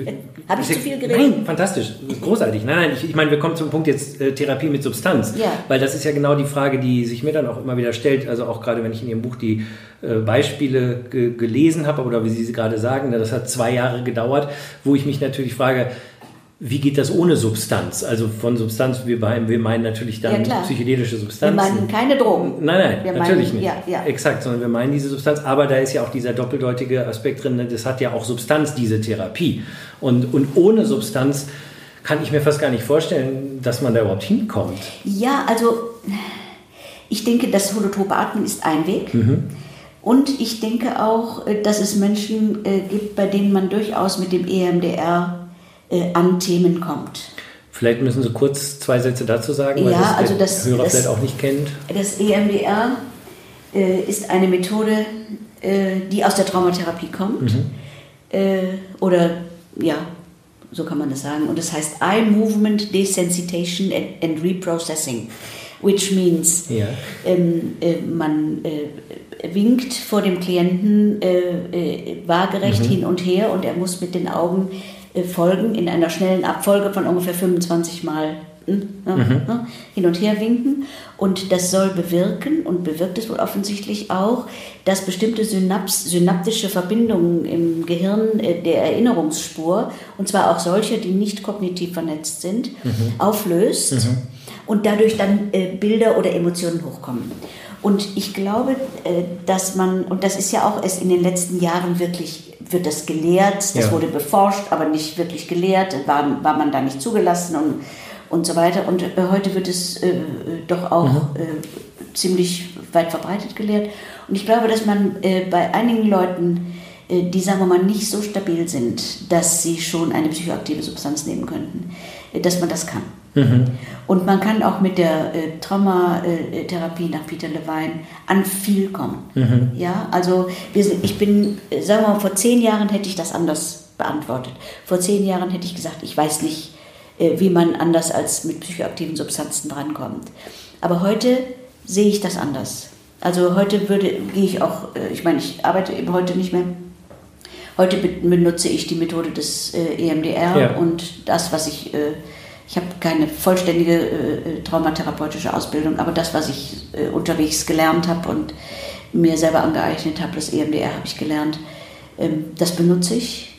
S3: Habe ich zu viel geredet?
S1: Nein, fantastisch, großartig. Nein, nein, ich, ich meine, wir kommen zum Punkt jetzt äh, Therapie mit Substanz. Ja. Weil das ist ja genau die Frage, die sich mir dann auch immer wieder stellt. Also auch gerade, wenn ich in Ihrem Buch die äh, Beispiele ge gelesen habe oder wie Sie gerade sagen, das hat zwei Jahre gedauert, wo ich mich natürlich frage, wie geht das ohne Substanz? Also von Substanz, wir meinen, wir meinen natürlich dann ja, psychedelische Substanzen.
S3: Wir meinen keine Drogen.
S1: Nein, nein, wir natürlich meinen, nicht. Ja, ja. Exakt, sondern wir meinen diese Substanz. Aber da ist ja auch dieser doppeldeutige Aspekt drin, ne? das hat ja auch Substanz, diese Therapie. Und, und ohne Substanz kann ich mir fast gar nicht vorstellen, dass man da überhaupt hinkommt.
S3: Ja, also ich denke, das holotrope Atmen ist ein Weg. Mhm. Und ich denke auch, äh, dass es Menschen äh, gibt, bei denen man durchaus mit dem EMDR äh, an Themen kommt.
S1: Vielleicht müssen Sie kurz zwei Sätze dazu sagen,
S3: weil ja, das also das,
S1: Hörer
S3: das,
S1: vielleicht auch nicht kennt.
S3: Das EMDR äh, ist eine Methode, äh, die aus der Traumatherapie kommt. Mhm. Äh, oder ja, so kann man das sagen. Und das heißt Eye Movement Desensitization and, and Reprocessing, which means ja. ähm, äh, man äh, winkt vor dem Klienten äh, waagerecht mhm. hin und her und er muss mit den Augen folgen in einer schnellen Abfolge von ungefähr 25 Mal hm, mhm. hin und her winken. Und das soll bewirken und bewirkt es wohl offensichtlich auch, dass bestimmte Synaps, synaptische Verbindungen im Gehirn äh, der Erinnerungsspur, und zwar auch solche, die nicht kognitiv vernetzt sind, mhm. auflöst mhm. und dadurch dann äh, Bilder oder Emotionen hochkommen. Und ich glaube, äh, dass man, und das ist ja auch erst in den letzten Jahren wirklich, wird das gelehrt, das ja. wurde beforscht, aber nicht wirklich gelehrt, war, war man da nicht zugelassen und und so weiter. Und äh, heute wird es äh, doch auch mhm. äh, ziemlich weit verbreitet gelehrt. Und ich glaube, dass man äh, bei einigen Leuten, äh, die sagen wir mal nicht so stabil sind, dass sie schon eine psychoaktive Substanz nehmen könnten, dass man das kann. Mhm. Und man kann auch mit der Traumatherapie nach Peter Levine an viel kommen. Mhm. Ja, also sind, ich bin, sagen wir mal, vor zehn Jahren hätte ich das anders beantwortet. Vor zehn Jahren hätte ich gesagt, ich weiß nicht, äh, wie man anders als mit psychoaktiven Substanzen drankommt. Aber heute sehe ich das anders. Also heute würde, gehe ich auch, äh, ich meine, ich arbeite eben heute nicht mehr. Heute benutze ich die Methode des äh, EMDR ja. und das, was ich, ich habe keine vollständige traumatherapeutische Ausbildung, aber das, was ich unterwegs gelernt habe und mir selber angeeignet habe, das EMDR habe ich gelernt, ähm, das benutze ich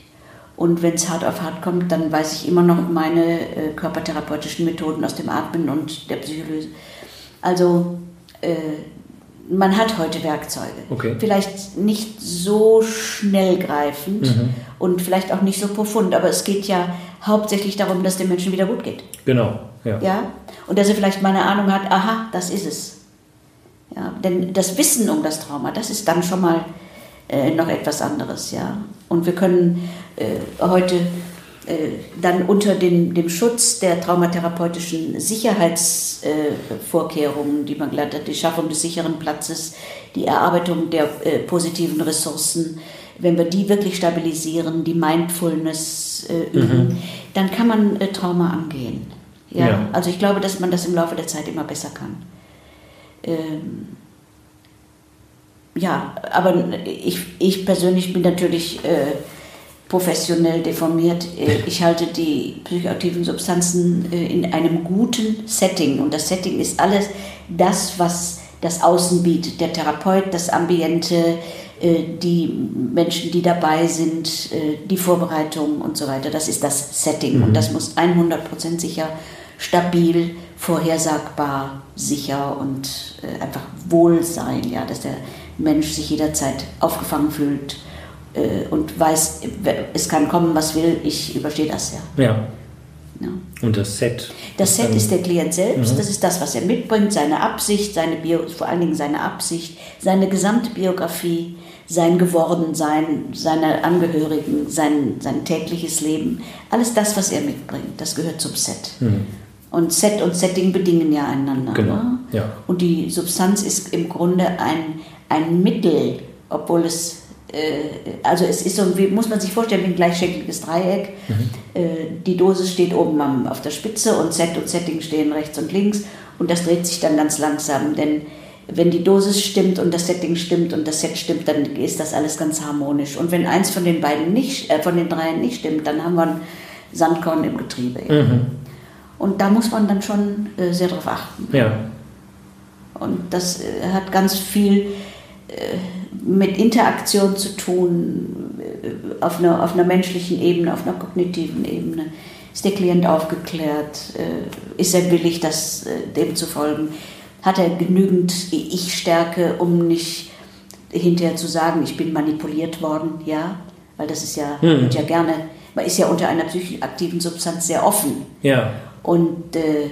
S3: und wenn es hart auf hart kommt, dann weiß ich immer noch meine äh, körpertherapeutischen Methoden aus dem Atmen und der Psycholyse. Also äh, man hat heute Werkzeuge. Okay. Vielleicht nicht so schnell greifend mhm. und vielleicht auch nicht so profund, aber es geht ja hauptsächlich darum, dass dem Menschen wieder gut geht.
S1: Genau. Ja.
S3: ja? Und dass er vielleicht mal eine Ahnung hat, aha, das ist es. Ja, denn das Wissen um das Trauma, das ist dann schon mal äh, noch etwas anderes, ja. Und wir können äh, heute dann unter dem, dem Schutz der traumatherapeutischen Sicherheitsvorkehrungen, die man gelernt hat, die Schaffung des sicheren Platzes, die Erarbeitung der äh, positiven Ressourcen, wenn wir die wirklich stabilisieren, die Mindfulness äh, üben, mhm. dann kann man äh, Trauma angehen. Ja? ja? Also ich glaube, dass man das im Laufe der Zeit immer besser kann. Ähm, ja, aber ich, ich persönlich bin natürlich äh, professionell deformiert. Äh, ich halte die psychoaktiven Substanzen äh, in einem guten Setting. Und das Setting ist alles das, was das Außen bietet. Der Therapeut, das Ambiente, äh, die Menschen, die dabei sind, die Vorbereitung und so weiter. Das ist das Setting. Mhm. Und das muss 100% sicher, stabil, vorhersagbar, sicher und einfach wohl sein. Ja, dass der Mensch sich jederzeit aufgefangen fühlt äh, und weiß, es kann kommen, was will, ich überstehe das
S1: ja. Ja. ja. Und das Set?
S3: Das Set ist der Klient selbst, mhm. das ist das, was er mitbringt, seine Absicht, seine Bio, vor allen Dingen seine Absicht, seine gesamte Biografie, sein Gewordensein, seine Angehörigen, sein, sein tägliches Leben. Alles das, was er mitbringt, das gehört zum Set. Mhm. Und Set und Setting bedingen ja einander.
S1: Genau. Ne? Ja.
S3: Und die Substanz ist im Grunde ein, ein Mittel, obwohl es also es ist so, wie muss man sich vorstellen, wie ein gleichschenkliges Dreieck. Mhm. Äh, die Dosis steht oben am, auf der Spitze und Set und Setting stehen rechts und links und das dreht sich dann ganz langsam, denn wenn die Dosis stimmt und das Setting stimmt und das Set stimmt, dann ist das alles ganz harmonisch. Und wenn eins von den beiden nicht, äh, von den dreien nicht stimmt, dann haben wir ein Sandkorn im Getriebe. Mhm. Und da muss man dann schon äh, sehr drauf achten.
S1: Ja.
S3: Und das äh, hat ganz viel äh, mit Interaktion zu tun, äh, auf einer, auf einer menschlichen Ebene, auf einer kognitiven Ebene. Ist der Klient aufgeklärt? Äh, ist er willig, das, dem zu folgen? Hat er genügend Ich-Stärke, um nicht hinterher zu sagen, ich bin manipuliert worden? Ja, weil das ist ja, hm. ja gerne, man ist ja unter einer psychoaktiven Substanz sehr offen.
S1: Ja.
S3: Und äh,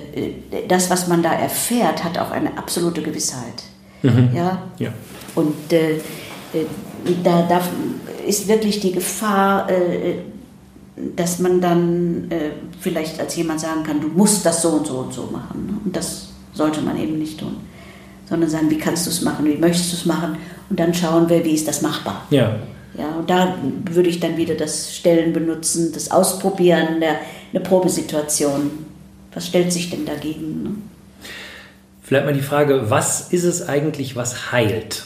S3: das, was man da erfährt, hat auch eine absolute Gewissheit.
S1: Mhm.
S3: Ja?
S1: ja.
S3: Und äh, äh, da, da, ist wirklich die Gefahr, äh, dass man dann äh, vielleicht als jemand sagen kann, du musst das so und so und so machen. Ne? Und das sollte man eben nicht tun. Sondern sagen, wie kannst du es machen, wie möchtest du es machen? Und dann schauen wir, wie ist das machbar.
S1: Ja.
S3: Ja, und da würde ich dann wieder das Stellen benutzen, das Ausprobieren, der, eine Probesituation. Was stellt sich denn dagegen? Ne?
S1: Vielleicht mal die Frage, was ist es eigentlich, was heilt?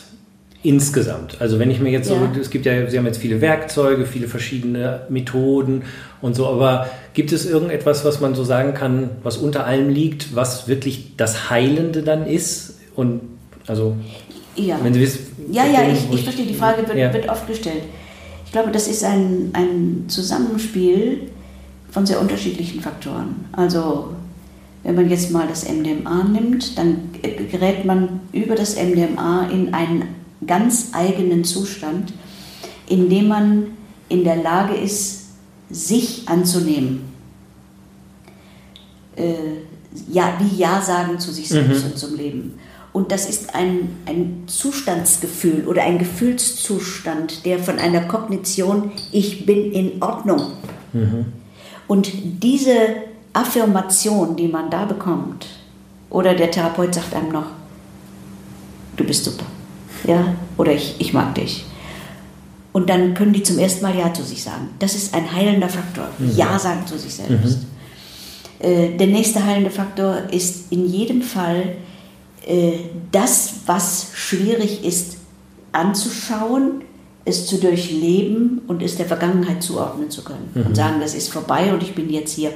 S1: Insgesamt. Also wenn ich mir jetzt so, ja. es gibt ja, Sie haben jetzt viele Werkzeuge, viele verschiedene Methoden und so, aber gibt es irgendetwas, was man so sagen kann, was unter allem liegt, was wirklich das Heilende dann ist? Und also,
S3: ja. wenn Sie wissen. Ja, ja, ich, ich verstehe, die Frage wird, ja. wird oft gestellt. Ich glaube, das ist ein, ein Zusammenspiel von sehr unterschiedlichen Faktoren. Also wenn man jetzt mal das MDMA nimmt, dann gerät man über das MDMA in einen ganz eigenen Zustand, in dem man in der Lage ist, sich anzunehmen. Äh, ja, wie Ja sagen zu sich selbst mhm. und zum Leben. Und das ist ein, ein Zustandsgefühl oder ein Gefühlszustand, der von einer Kognition, ich bin in Ordnung. Mhm. Und diese Affirmation, die man da bekommt, oder der Therapeut sagt einem noch, du bist super ja, oder ich, ich mag dich. Und dann können die zum ersten Mal Ja zu sich sagen. Das ist ein heilender Faktor. Mhm. Ja sagen zu sich selbst. Mhm. Äh, der nächste heilende Faktor ist in jedem Fall äh, das, was schwierig ist anzuschauen, es zu durchleben und es der Vergangenheit zuordnen zu können. Mhm. Und sagen, das ist vorbei und ich bin jetzt hier.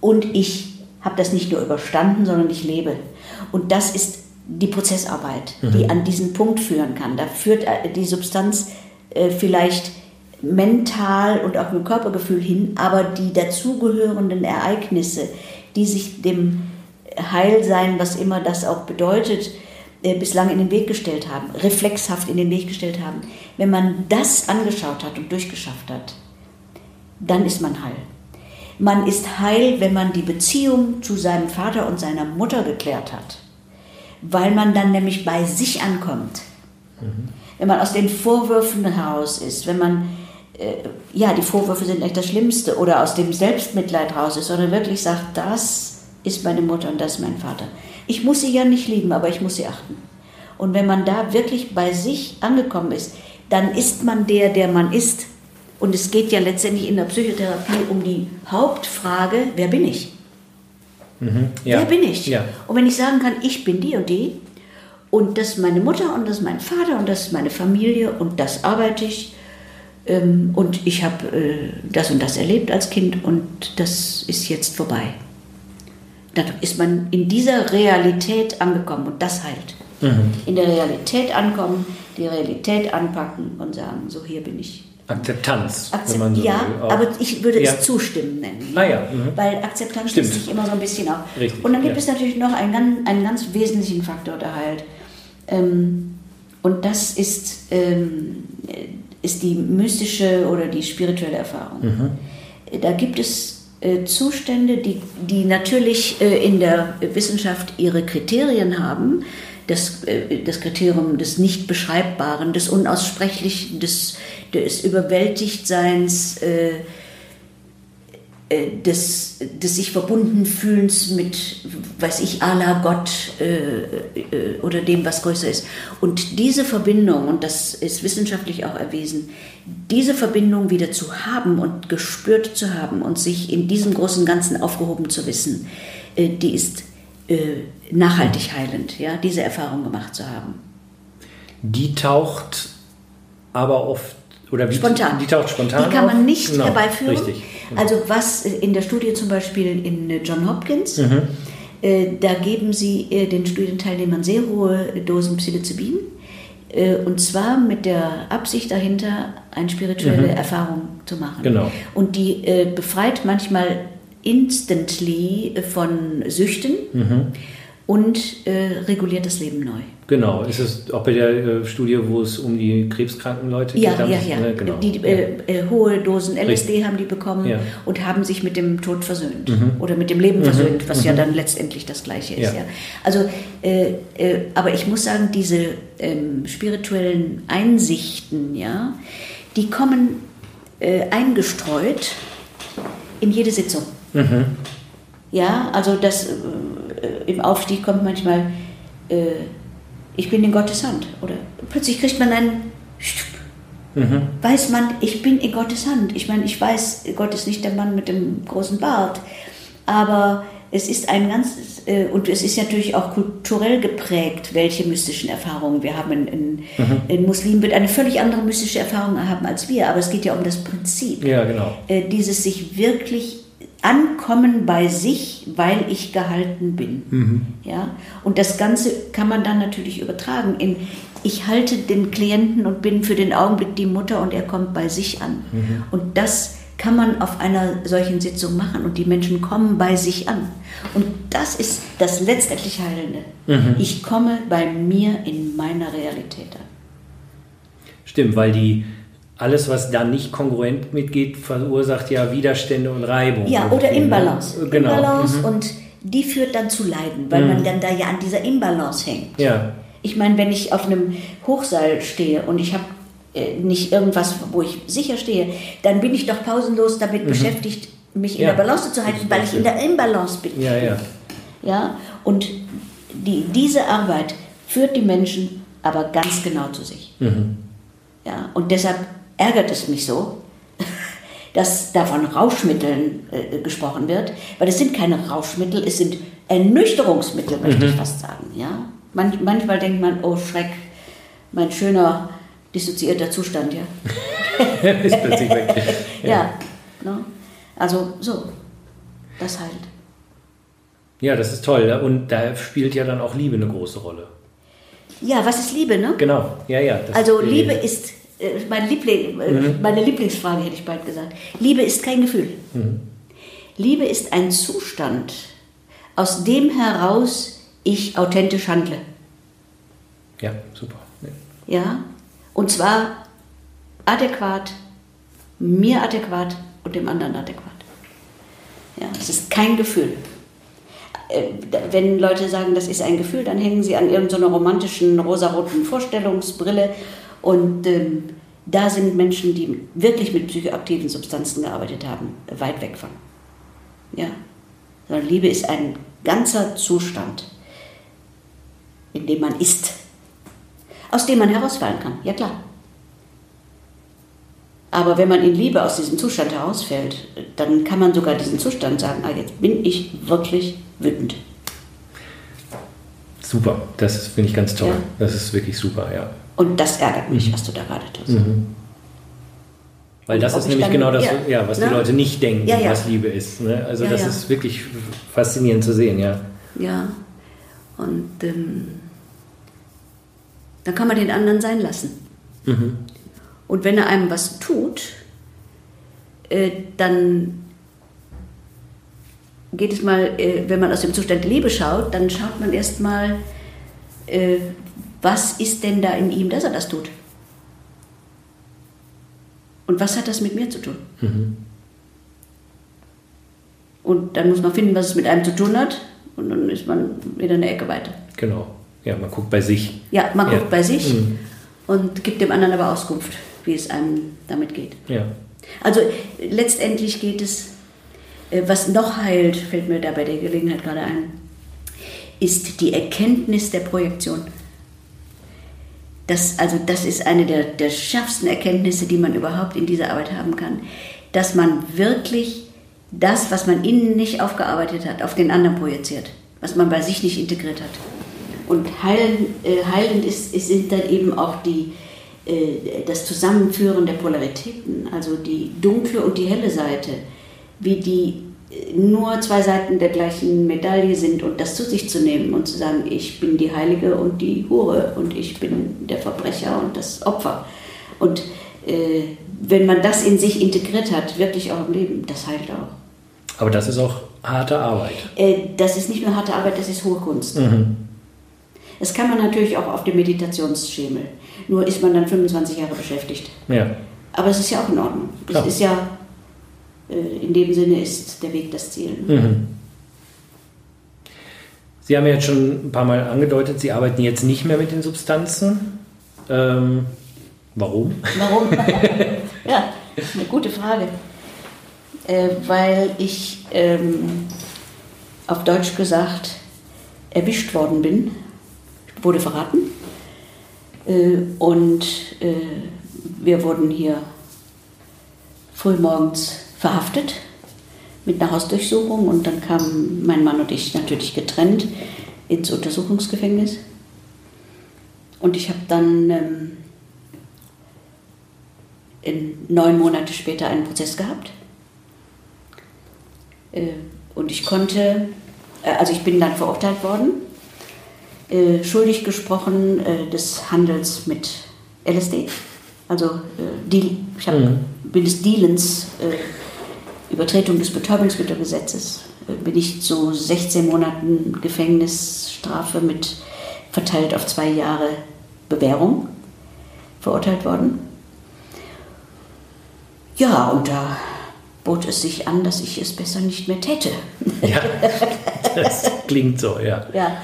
S3: Und ich habe das nicht nur überstanden, sondern ich lebe. Und das ist die Prozessarbeit, mhm. die an diesen Punkt führen kann. Da führt äh, die Substanz äh, vielleicht mental und auch mit Körpergefühl hin, aber die dazugehörenden Ereignisse, die sich dem Heilsein, was immer das auch bedeutet, äh, bislang in den Weg gestellt haben, reflexhaft in den Weg gestellt haben. Wenn man das angeschaut hat und durchgeschafft hat, dann ist man heil. Man ist heil, wenn man die Beziehung zu seinem Vater und seiner Mutter geklärt hat weil man dann nämlich bei sich ankommt. Mhm. Wenn man aus den Vorwürfen heraus ist, wenn man, äh, ja, die Vorwürfe sind echt das Schlimmste, oder aus dem Selbstmitleid raus ist, sondern wirklich sagt, das ist meine Mutter und das ist mein Vater. Ich muss sie ja nicht lieben, aber ich muss sie achten. Und wenn man da wirklich bei sich angekommen ist, dann ist man der, der man ist. Und es geht ja letztendlich in der Psychotherapie um die Hauptfrage, wer bin ich? Mhm, ja. Wer bin ich? Ja. Und wenn ich sagen kann, ich bin die und die, und das ist meine Mutter und das ist mein Vater und das ist meine Familie und das arbeite ich ähm, und ich habe äh, das und das erlebt als Kind und das ist jetzt vorbei. Dann ist man in dieser Realität angekommen und das heilt. Mhm. In der Realität ankommen, die Realität anpacken und sagen, so hier bin ich.
S1: Akzeptanz.
S3: Akzept so ja, will, aber ich würde ja. es zustimmen nennen.
S1: Ah, ja. Mhm.
S3: Weil Akzeptanz schließt sich immer so ein bisschen auf. Richtig. Und dann gibt ja. es natürlich noch einen, ganz, einen ganz wesentlichen Faktor der halt. Ähm, und das ist, ähm, ist die mystische oder die spirituelle Erfahrung. Mhm. Da gibt es äh, Zustände, die, die natürlich äh, in der Wissenschaft ihre Kriterien haben das, äh, das Kriterium des Nicht-Beschreibbaren, des Unaussprechlichen, des, des Überwältigtseins, äh, äh, des, des sich verbunden fühlens mit, weiß ich, Allah, Gott äh, äh, oder dem, was größer ist. Und diese Verbindung, und das ist wissenschaftlich auch erwiesen, diese Verbindung wieder zu haben und gespürt zu haben und sich in diesem großen Ganzen aufgehoben zu wissen, äh, die ist äh, nachhaltig heilend, ja, diese Erfahrung gemacht zu haben.
S1: Die taucht aber oft oder wie,
S3: spontan.
S1: Die taucht spontan.
S3: Die kann man nicht genau, herbeiführen. Richtig. Genau. Also was in der Studie zum Beispiel in John Hopkins, mhm. äh, da geben sie äh, den Studienteilnehmern sehr hohe Dosen Psilocybin. Äh, und zwar mit der Absicht dahinter, eine spirituelle mhm. Erfahrung zu machen.
S1: Genau.
S3: Und die äh, befreit manchmal instantly von Süchten mhm. Und äh, reguliert das Leben neu.
S1: Genau, ist es auch bei der äh, Studie, wo es um die krebskranken Leute
S3: ja, geht? Ja, ja, ja. Genau. Die, äh, äh, hohe Dosen LSD Richtig. haben die bekommen ja. und haben sich mit dem Tod versöhnt mhm. oder mit dem Leben mhm. versöhnt, was mhm. ja dann letztendlich das Gleiche ist. Ja. Also, äh, äh, aber ich muss sagen, diese ähm, spirituellen Einsichten, ja, die kommen eingestreut in jede Sitzung. Mhm. Ja, also das im Aufstieg kommt manchmal, äh, ich bin in Gottes Hand. Oder plötzlich kriegt man einen, mhm. weiß man, ich bin in Gottes Hand. Ich meine, ich weiß, Gott ist nicht der Mann mit dem großen Bart, aber es ist ein ganzes, äh, und es ist natürlich auch kulturell geprägt, welche mystischen Erfahrungen wir haben. Ein, mhm. Muslim wird eine völlig andere mystische Erfahrung haben als wir, aber es geht ja um das Prinzip.
S1: Ja, genau.
S3: Äh, dieses sich wirklich ankommen bei sich, weil ich gehalten bin. Mhm. Ja? Und das Ganze kann man dann natürlich übertragen in, ich halte den Klienten und bin für den Augenblick die Mutter und er kommt bei sich an. Mhm. Und das kann man auf einer solchen Sitzung machen und die Menschen kommen bei sich an. Und das ist das letztendlich Heilende. Mhm. Ich komme bei mir in meiner Realität an.
S1: Stimmt, weil die alles, was da nicht kongruent mitgeht, verursacht ja Widerstände und Reibung.
S3: Ja, oder Imbalance. Genau. Imbalance mhm. und die führt dann zu Leiden, weil mhm. man dann da ja an dieser Imbalance hängt.
S1: Ja.
S3: Ich meine, wenn ich auf einem Hochseil stehe und ich habe äh, nicht irgendwas, wo ich sicher stehe, dann bin ich doch pausenlos damit mhm. beschäftigt, mich in ja. der Balance zu halten, weil ich in der Imbalance bin.
S1: Ja, ja.
S3: Ja, und die, diese Arbeit führt die Menschen aber ganz genau zu sich. Mhm. Ja, und deshalb ärgert es mich so, <laughs> dass da von Rauschmitteln äh, gesprochen wird, weil es sind keine Rauschmittel, es sind Ernüchterungsmittel, möchte mhm. ich fast sagen. Ja? Man, manchmal denkt man, oh Schreck, mein schöner dissoziierter Zustand, ja. <laughs>
S1: ist plötzlich weg. <laughs>
S3: Ja, ja ne? also so, das halt.
S1: Ja, das ist toll. Und da spielt ja dann auch Liebe eine große Rolle.
S3: Ja, was ist Liebe, ne?
S1: Genau, ja, ja.
S3: also Liebe ist äh, mein Liebling, äh, mhm. meine Lieblingsfrage, hätte ich bald gesagt. Liebe ist kein Gefühl. Mhm. Liebe ist ein Zustand, aus dem heraus ich authentisch handle.
S1: Ja, super.
S3: Ja, ja? und zwar adäquat, mir adäquat und dem anderen adäquat. Ja, es ist kein Gefühl. Äh, wenn Leute sagen, das ist ein Gefühl, dann hängen sie an irgendeiner romantischen rosaroten Vorstellungsbrille und ähm, da sind Menschen, die wirklich mit psychoaktiven Substanzen gearbeitet haben, weit weg von. Ja. Sondern Liebe ist ein ganzer Zustand, in dem man ist, aus dem man herausfallen kann. Ja klar. Aber wenn man in Liebe aus diesem Zustand herausfällt, dann kann man sogar diesen Zustand sagen, ah, jetzt bin ich wirklich wütend.
S1: Super, das finde ich ganz toll. Ja. Das ist wirklich super, ja.
S3: Und das ärgert mich, mhm. was du da gerade tust. Mhm.
S1: Weil das ist nämlich dann, genau das, ja, ja was ne? die Leute nicht denken, ja, ja. was Liebe ist. Ne? Also das ist wirklich faszinierend zu sehen, ja.
S3: Ja, und ähm, dann kann man den anderen sein lassen. Mhm. Und wenn er einem was tut, äh, dann geht es mal, äh, wenn man aus dem Zustand Liebe schaut, dann schaut man erstmal, äh, was ist denn da in ihm, dass er das tut? Und was hat das mit mir zu tun? Mhm. Und dann muss man finden, was es mit einem zu tun hat. Und dann ist man wieder eine Ecke weiter.
S1: Genau. Ja, man guckt bei sich.
S3: Ja, man ja. guckt bei sich mhm. und gibt dem anderen aber Auskunft, wie es einem damit geht.
S1: Ja.
S3: Also letztendlich geht es, äh, was noch heilt, fällt mir da bei der Gelegenheit gerade ein, ist die Erkenntnis der Projektion. Das, also das ist eine der, der schärfsten Erkenntnisse, die man überhaupt in dieser Arbeit haben kann. Dass man wirklich das, was man innen nicht aufgearbeitet hat, auf den anderen projiziert, was man bei sich nicht integriert hat. Und heilend, äh, heilend ist, ist, sind dann eben auch die, äh, das Zusammenführen der Polaritäten, also die dunkle und die helle Seite, wie die nur zwei Seiten der gleichen Medaille sind und das zu sich zu nehmen und zu sagen, ich bin die Heilige und die Hure und ich bin der Verbrecher und das Opfer. Und äh, wenn man das in sich integriert hat, wirklich auch im Leben, das heilt auch.
S1: Aber das ist auch harte Arbeit.
S3: Äh, das ist nicht nur harte Arbeit, das ist hohe Kunst. Mhm. Das kann man natürlich auch auf dem Meditationsschemel. Nur ist man dann 25 Jahre beschäftigt.
S1: Ja.
S3: Aber es ist ja auch in Ordnung. Es ist ja in dem Sinne ist der Weg das Ziel. Mhm.
S1: Sie haben jetzt schon ein paar Mal angedeutet, Sie arbeiten jetzt nicht mehr mit den Substanzen. Ähm, warum?
S3: Warum? <laughs> ja, eine gute Frage. äh, weil ich ähm, auf Deutsch gesagt erwischt worden bin, wurde verraten. Äh, und äh, wir wurden hier frühmorgens verhaftet mit einer Hausdurchsuchung und dann kamen mein Mann und ich natürlich getrennt ins Untersuchungsgefängnis. Und ich habe dann ähm, in neun Monate später einen Prozess gehabt. Äh, und ich konnte, äh, also ich bin dann verurteilt worden, äh, schuldig gesprochen äh, des Handels mit LSD. Also äh, Deal, ich hab, mhm. bin des Dealens, äh, Übertretung des Betäubungsmittelgesetzes, bin ich zu 16 Monaten Gefängnisstrafe mit verteilt auf zwei Jahre Bewährung verurteilt worden. Ja, und da bot es sich an, dass ich es besser nicht mehr täte.
S1: Ja, das klingt so, ja.
S3: Ja,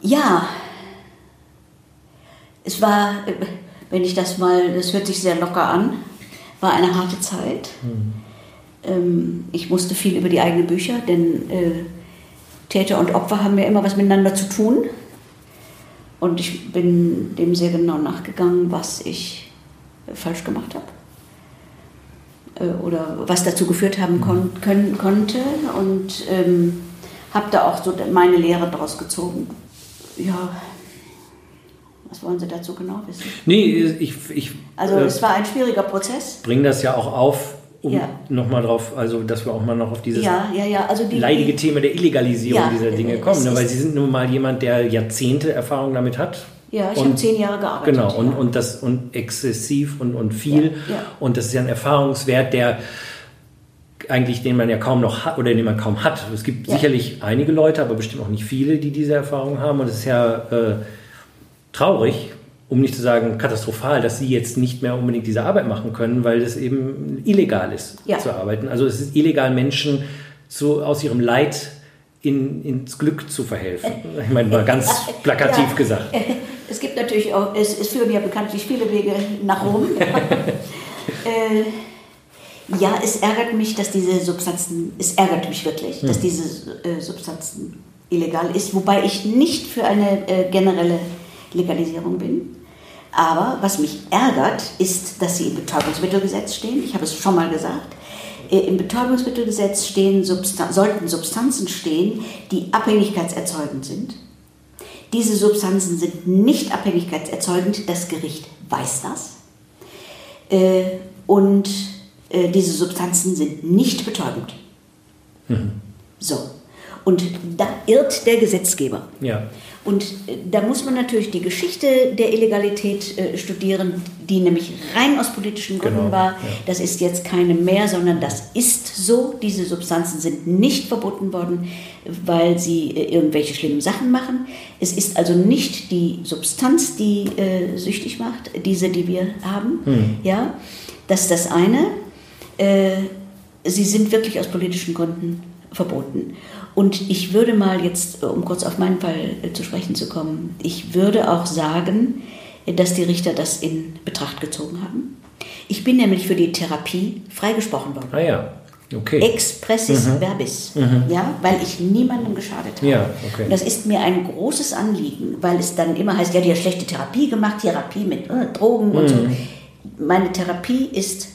S3: ja. es war, wenn ich das mal, das hört sich sehr locker an, war eine harte Zeit. Mhm. Ich musste viel über die eigenen Bücher, denn äh, Täter und Opfer haben ja immer was miteinander zu tun. Und ich bin dem sehr genau nachgegangen, was ich falsch gemacht habe. Äh, oder was dazu geführt haben mhm. kon können, konnte und ähm, habe da auch so meine Lehre daraus gezogen. Ja, was wollen Sie dazu genau wissen?
S1: Nee, ich. ich
S3: also, äh, es war ein schwieriger Prozess.
S1: Bring das ja auch auf, um ja. nochmal drauf, also dass wir auch mal noch auf dieses
S3: ja, ja, ja. Also die,
S1: leidige Thema der Illegalisierung dieser Dinge kommen. Ne? Weil Sie sind nun mal jemand, der Jahrzehnte Erfahrung damit hat.
S3: Ja, ich habe zehn Jahre gearbeitet.
S1: Genau, und, und das und exzessiv und, und viel. Ja, ja. Und das ist ja ein Erfahrungswert, der eigentlich, den man ja kaum noch hat oder den man kaum hat. Es gibt ja. sicherlich einige Leute, aber bestimmt auch nicht viele, die diese Erfahrung haben. Und es ist ja äh, traurig, um nicht zu sagen katastrophal, dass sie jetzt nicht mehr unbedingt diese Arbeit machen können, weil es eben illegal ist zu arbeiten. Also es ist illegal, Menschen zu, aus ihrem Leid in, ins Glück zu verhelfen. <laughs> Ich meine mal ganz plakativ gesagt. <laughs>
S3: Es gibt natürlich auch, es, es führen ja bekanntlich viele Wege nach Rom. <laughs> äh, ja, es ärgert mich, dass diese Substanzen, es ärgert mich wirklich, hm. dass diese äh, Substanzen illegal ist, wobei ich nicht für eine äh, generelle Legalisierung bin. Aber was mich ärgert, ist, dass sie im Betäubungsmittelgesetz stehen. Ich habe es schon mal gesagt. Äh, Im Betäubungsmittelgesetz stehen Substan sollten Substanzen stehen, die abhängigkeitserzeugend sind diese Substanzen sind nicht abhängigkeitserzeugend, das Gericht weiß das. Äh, und äh, diese Substanzen sind nicht betäubend. Mhm. So. Und da irrt der Gesetzgeber.
S1: Ja.
S3: Und äh, da muss man natürlich die Geschichte der Illegalität äh, studieren, die nämlich rein aus politischen Gründen genau, war. Ja. Das ist jetzt keine mehr, sondern das ist so. Diese Substanzen sind nicht verboten worden, weil sie äh, irgendwelche schlimmen Sachen machen. Es ist also nicht die Substanz, die äh, süchtig macht, diese, die wir haben. Hm. Ja, das ist das eine. Äh, sie sind wirklich aus politischen Gründen verboten. Und ich würde mal jetzt, um kurz auf meinen Fall äh, zu sprechen zu kommen, ich würde auch sagen, dass die Richter das in Betracht gezogen haben. Ich bin nämlich für die Therapie freigesprochen worden.
S1: Ah ja. Okay.
S3: Expressis mhm. verbis, mhm. ja, weil ich niemandem geschadet habe.
S1: Ja, okay.
S3: das ist mir ein großes Anliegen, weil es dann immer heißt, ja, die hat schlechte Therapie gemacht, Therapie mit äh, Drogen und mhm. so. Meine Therapie ist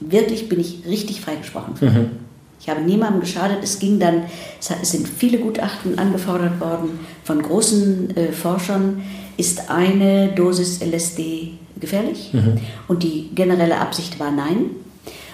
S3: wirklich, bin ich richtig freigesprochen. Mhm. Ich habe niemandem geschadet. Es ging dann, es sind viele Gutachten angefordert worden von großen äh, Forschern. Ist eine Dosis LSD gefährlich? Mhm. Und die generelle Absicht war nein.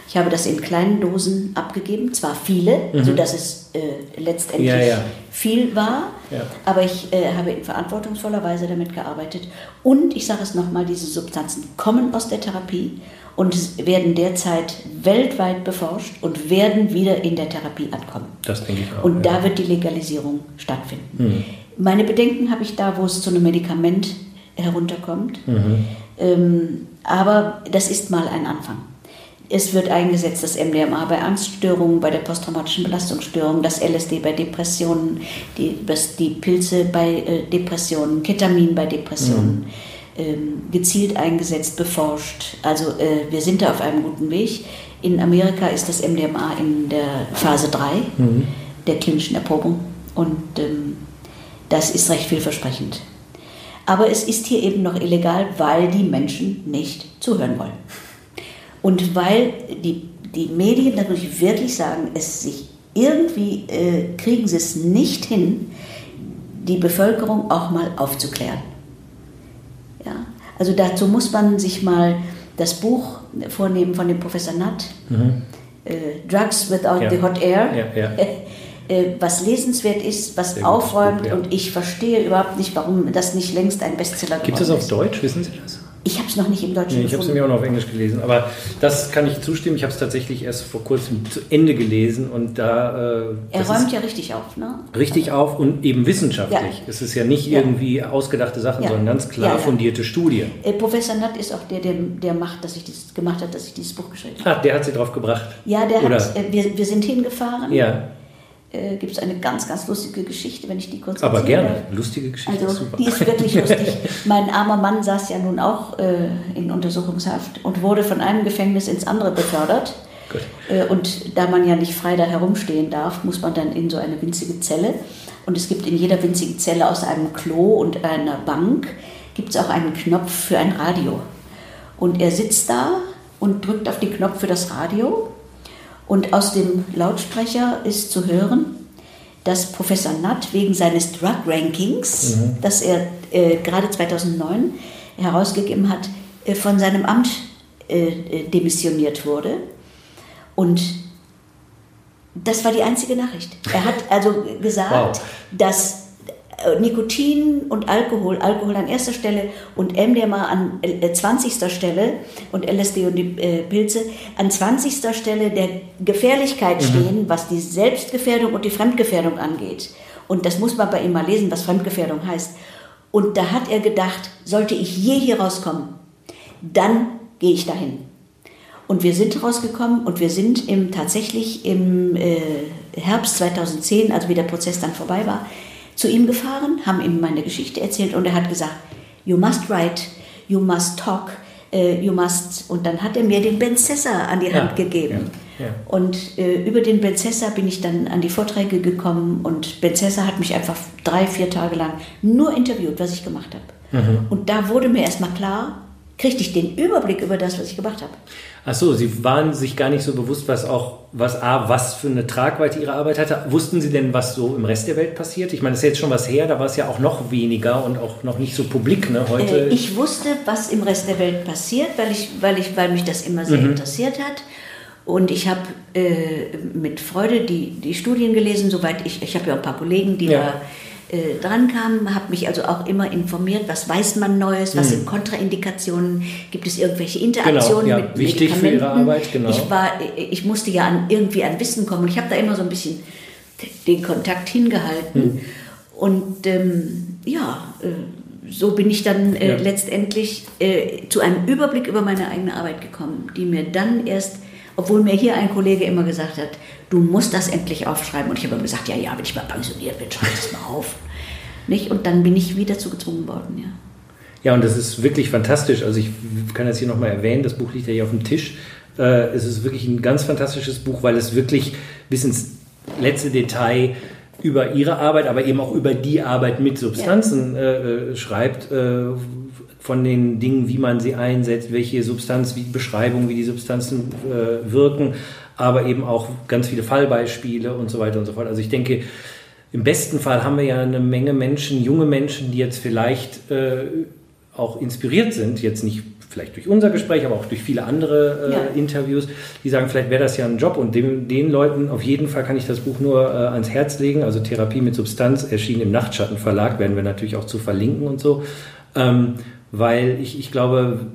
S3: Ich habe das in kleinen Dosen abgegeben, zwar viele, mhm. sodass es äh, letztendlich ja, ja. viel war, ja. aber ich äh, habe in verantwortungsvoller Weise damit gearbeitet. Und ich sage es nochmal, diese Substanzen kommen aus der Therapie und werden derzeit weltweit beforscht und werden wieder in der Therapie ankommen.
S1: Das denke ich auch.
S3: Und da wird die Legalisierung stattfinden. Mhm. Meine Bedenken habe ich da, wo es zu einem Medikament herunterkommt. Mhm. Ähm, aber das ist mal ein Anfang. Es wird eingesetzt das MDMA bei Angststörungen, bei der posttraumatischen Belastungsstörung, das LSD bei Depressionen, die, die Pilze bei äh, Depressionen, Ketamin bei Depressionen. Mhm gezielt eingesetzt, beforscht. Also äh, wir sind da auf einem guten Weg. In Amerika ist das MDMA in der Phase 3 mhm. der klinischen Erprobung und ähm, das ist recht vielversprechend. Aber es ist hier eben noch illegal, weil die Menschen nicht zuhören wollen. Und weil die, die Medien natürlich wirklich sagen, es sich irgendwie äh, kriegen sie es nicht hin, die Bevölkerung auch mal aufzuklären. Ja? Also dazu muss man sich mal das Buch vornehmen von dem Professor Nutt, mhm. äh, Drugs Without ja. the Hot Air, ja. <laughs> Äh, was lesenswert ist, was Sehr aufräumt Buch, und ich verstehe überhaupt nicht, warum das nicht längst ein Bestseller
S1: geworden ist. Gibt es auf Deutsch, wissen Sie das?
S3: Ich habe es noch nicht im Deutschen
S1: nee, Ich habe es mir auch noch auf Englisch gelesen. Aber das kann ich zustimmen. Ich habe es tatsächlich erst vor kurzem zu Ende gelesen und da.
S3: Äh, er räumt ja richtig auf, ne?
S1: Richtig auf und eben wissenschaftlich. Ja. Es ist ja nicht ja. irgendwie ausgedachte Sachen, ja. sondern ganz klar fundierte Studien.
S3: Äh, Professor Nutt ist auch der, der, der macht, dass ich das gemacht hat, dass ich dieses Buch geschrieben habe.
S1: Ah, der hat sie drauf gebracht.
S3: Ja, der Oder? hat. Äh, wir, wir sind hingefahren. Ja äh, gibt es eine ganz, ganz lustige Geschichte, wenn ich die kurz
S1: Aber erzähle. gerne, lustige Geschichte.
S3: Also, die ist wirklich lustig. <laughs> mein armer Mann saß ja nun auch äh, in Untersuchungshaft und wurde von einem Gefängnis ins andere befördert. Äh, und da man ja nicht frei da herumstehen darf, muss man dann in so eine winzige Zelle. Und es gibt in jeder winzigen Zelle außer einem Klo und einer Bank, gibt es auch einen Knopf für ein Radio. Und er sitzt da und drückt auf den Knopf für das Radio und aus dem Lautsprecher ist zu hören, dass Professor Nutt wegen seines Drug Rankings, mhm. das er äh, gerade 2009 herausgegeben hat, äh, von seinem Amt äh, äh, demissioniert wurde. Und das war die einzige Nachricht. Er hat <laughs> also gesagt, wow. dass Nikotin und Alkohol, Alkohol an erster Stelle und MDMA an 20. Äh, Stelle und LSD und die äh, Pilze an 20. Stelle der Gefährlichkeit mhm. stehen, was die Selbstgefährdung und die Fremdgefährdung angeht. Und das muss man bei ihm mal lesen, was Fremdgefährdung heißt. Und da hat er gedacht, sollte ich je hier rauskommen, dann gehe ich dahin. Und wir sind rausgekommen und wir sind im, tatsächlich im äh, Herbst 2010, also wie der Prozess dann vorbei war, zu ihm gefahren, haben ihm meine Geschichte erzählt und er hat gesagt, you must write, you must talk, uh, you must. Und dann hat er mir den Ben Cessa an die Hand ja, gegeben. Ja, ja. Und äh, über den Ben Cessa bin ich dann an die Vorträge gekommen und Ben Cessa hat mich einfach drei, vier Tage lang nur interviewt, was ich gemacht habe. Mhm. Und da wurde mir erstmal klar, kriegte ich den Überblick über das, was ich gemacht habe.
S1: Ach so, Sie waren sich gar nicht so bewusst, was auch, was A, was für eine Tragweite Ihre Arbeit hatte. Wussten Sie denn, was so im Rest der Welt passiert? Ich meine, das ist jetzt schon was her, da war es ja auch noch weniger und auch noch nicht so publik, ne, heute.
S3: Äh, ich wusste, was im Rest der Welt passiert, weil ich, weil ich, weil mich das immer sehr mhm. interessiert hat. Und ich habe äh, mit Freude die, die Studien gelesen, soweit ich, ich habe ja ein paar Kollegen, die ja. da äh, dran kam, habe mich also auch immer informiert, was weiß man Neues, was hm. sind Kontraindikationen, gibt es irgendwelche Interaktionen
S1: genau, ja, mit wichtig Medikamenten. für Ihre Arbeit, genau.
S3: Ich, war, ich musste ja an, irgendwie an Wissen kommen und ich habe da immer so ein bisschen den Kontakt hingehalten. Hm. Und ähm, ja, äh, so bin ich dann äh, ja. letztendlich äh, zu einem Überblick über meine eigene Arbeit gekommen, die mir dann erst obwohl mir hier ein Kollege immer gesagt hat, du musst das endlich aufschreiben. Und ich habe immer gesagt, ja, ja, wenn ich mal pensioniert bin, schreibe ich das mal auf. Nicht? Und dann bin ich wieder zu gezwungen worden, ja.
S1: Ja, und das ist wirklich fantastisch. Also ich kann das hier nochmal erwähnen, das Buch liegt ja hier auf dem Tisch. Äh, es ist wirklich ein ganz fantastisches Buch, weil es wirklich bis ins letzte Detail über ihre Arbeit, aber eben auch über die Arbeit mit Substanzen ja. Äh, äh, schreibt, äh, von den Dingen, wie man sie einsetzt, welche Substanz, wie Beschreibungen, wie die Substanzen äh, wirken, aber eben auch ganz viele Fallbeispiele und so weiter und so fort. Also ich denke, im besten Fall haben wir ja eine Menge Menschen, junge Menschen, die jetzt vielleicht äh, auch inspiriert sind, jetzt nicht vielleicht durch unser Gespräch, aber auch durch viele andere äh, ja. Interviews, die sagen, vielleicht wäre das ja ein Job und dem, den Leuten auf jeden Fall kann ich das Buch nur äh, ans Herz legen. Also Therapie mit Substanz erschien im Nachtschattenverlag, werden wir natürlich auch zu verlinken und so. Ähm, weil ich, ich glaube,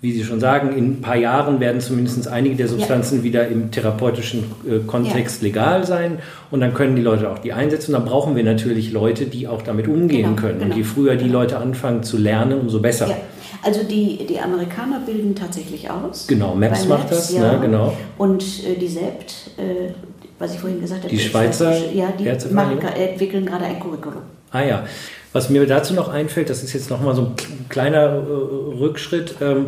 S1: wie Sie schon sagen, in ein paar Jahren werden zumindest einige der Substanzen ja. wieder im therapeutischen äh, Kontext ja. legal sein und dann können die Leute auch die einsetzen. Und dann brauchen wir natürlich Leute, die auch damit umgehen genau, können. Genau. Und je früher die genau. Leute anfangen zu lernen, umso besser. Ja.
S3: Also die, die Amerikaner bilden tatsächlich aus.
S1: Genau, Maps macht das, ne, genau.
S3: Und äh, die SEPT, äh, was ich vorhin gesagt habe,
S1: die Schweizer,
S3: ja, die machen, entwickeln gerade ein Curriculum.
S1: Ah ja. Was mir dazu noch einfällt, das ist jetzt nochmal so ein kleiner äh, Rückschritt, ähm,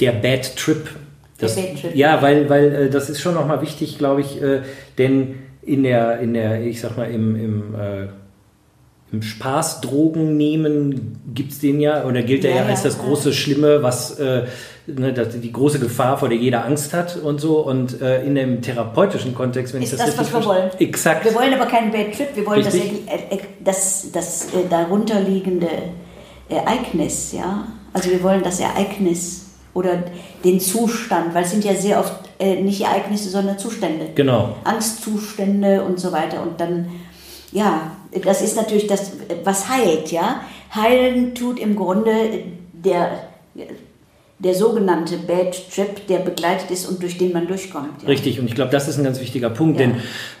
S1: der Bad Trip. Das, ja, weil, weil äh, das ist schon nochmal wichtig, glaube ich, äh, denn in der, in der, ich sag mal, im, im, äh, im Spaß Drogen nehmen gibt es den ja, oder gilt er ja, ja, als das große Schlimme, was äh, ne, das, die große Gefahr, vor der jeder Angst hat und so. Und äh, in dem therapeutischen Kontext, wenn
S3: ist
S1: ich das,
S3: das was wir wollen.
S1: Exakt.
S3: Wir wollen aber keinen Bad Trip, wir wollen das, das, das äh, darunterliegende Ereignis, ja. Also wir wollen das Ereignis oder den Zustand, weil es sind ja sehr oft äh, nicht Ereignisse, sondern Zustände.
S1: Genau.
S3: Angstzustände und so weiter. Und dann, ja, das ist natürlich das, was heilt, ja. Heilen tut im Grunde der, der sogenannte Bad Trip, der begleitet ist und durch den man durchkommt.
S1: Ja. Richtig, und ich glaube, das ist ein ganz wichtiger Punkt, ja. denn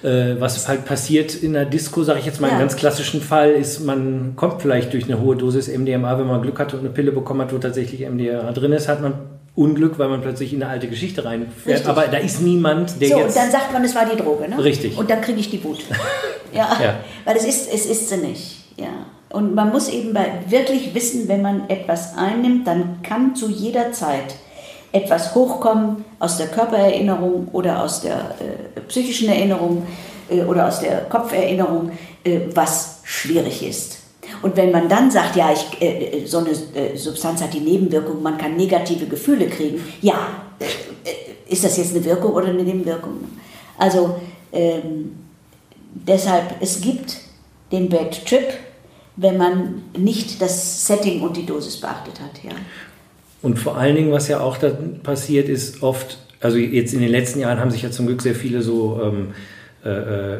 S1: äh, was halt passiert in der Disco, sage ich jetzt mal, ja. im ganz klassischen Fall, ist, man kommt vielleicht durch eine hohe Dosis MDMA, wenn man Glück hat und eine Pille bekommen hat, wo tatsächlich MDMA drin ist, hat man Unglück, weil man plötzlich in eine alte Geschichte reinfährt. Richtig. Aber da ist niemand, der
S3: so,
S1: jetzt...
S3: So, und dann sagt man, es war die Droge, ne?
S1: Richtig.
S3: Und dann kriege ich die Wut. <laughs> ja, ja, weil es ist, es ist sie nicht, ja. Und man muss eben wirklich wissen, wenn man etwas einnimmt, dann kann zu jeder Zeit etwas hochkommen aus der Körpererinnerung oder aus der äh, psychischen Erinnerung äh, oder aus der Kopferinnerung, äh, was schwierig ist. Und wenn man dann sagt, ja, ich, äh, so eine äh, Substanz hat die Nebenwirkung, man kann negative Gefühle kriegen, ja, äh, ist das jetzt eine Wirkung oder eine Nebenwirkung? Also ähm, deshalb, es gibt den Bad Trip, wenn man nicht das Setting und die Dosis beachtet hat. Ja.
S1: Und vor allen Dingen, was ja auch da passiert, ist oft, also jetzt in den letzten Jahren haben sich ja zum Glück sehr viele so ähm, äh,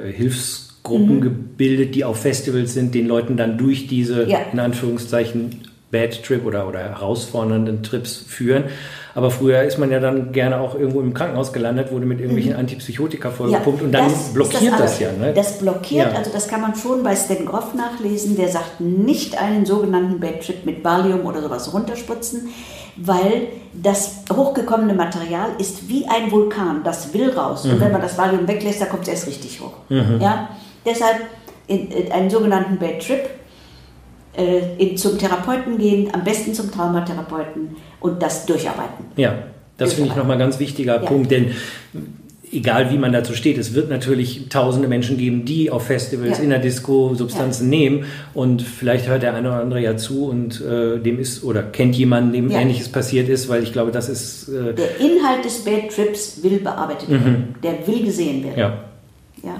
S1: äh Hilfs Gruppen mhm. gebildet, die auf Festivals sind, den Leuten dann durch diese, ja. in Anführungszeichen, Bad Trip oder, oder herausfordernden Trips führen. Aber früher ist man ja dann gerne auch irgendwo im Krankenhaus gelandet, wurde mit irgendwelchen mhm. Antipsychotika vollgepumpt ja, und dann das blockiert das, das, ja. Ne?
S3: Das blockiert, ja. also das kann man schon bei Stan Groff nachlesen, der sagt, nicht einen sogenannten Bad Trip mit Valium oder sowas runterspritzen, weil das hochgekommene Material ist wie ein Vulkan, das will raus. Mhm. Und wenn man das Valium weglässt, dann kommt es erst richtig hoch. Mhm. Ja? Deshalb in, in einen sogenannten Bad Trip in, zum Therapeuten gehen, am besten zum Traumatherapeuten und das durcharbeiten.
S1: Ja, das finde ich nochmal ein ganz wichtiger ja. Punkt, denn egal wie man dazu steht, es wird natürlich tausende Menschen geben, die auf Festivals, ja. in der Disco Substanzen ja. nehmen und vielleicht hört der eine oder andere ja zu und äh, dem ist oder kennt jemanden, dem ja. Ähnliches passiert ist, weil ich glaube, das ist...
S3: Äh der Inhalt des Bad Trips will bearbeitet werden, mhm. der will gesehen werden.
S1: Ja.
S3: ja.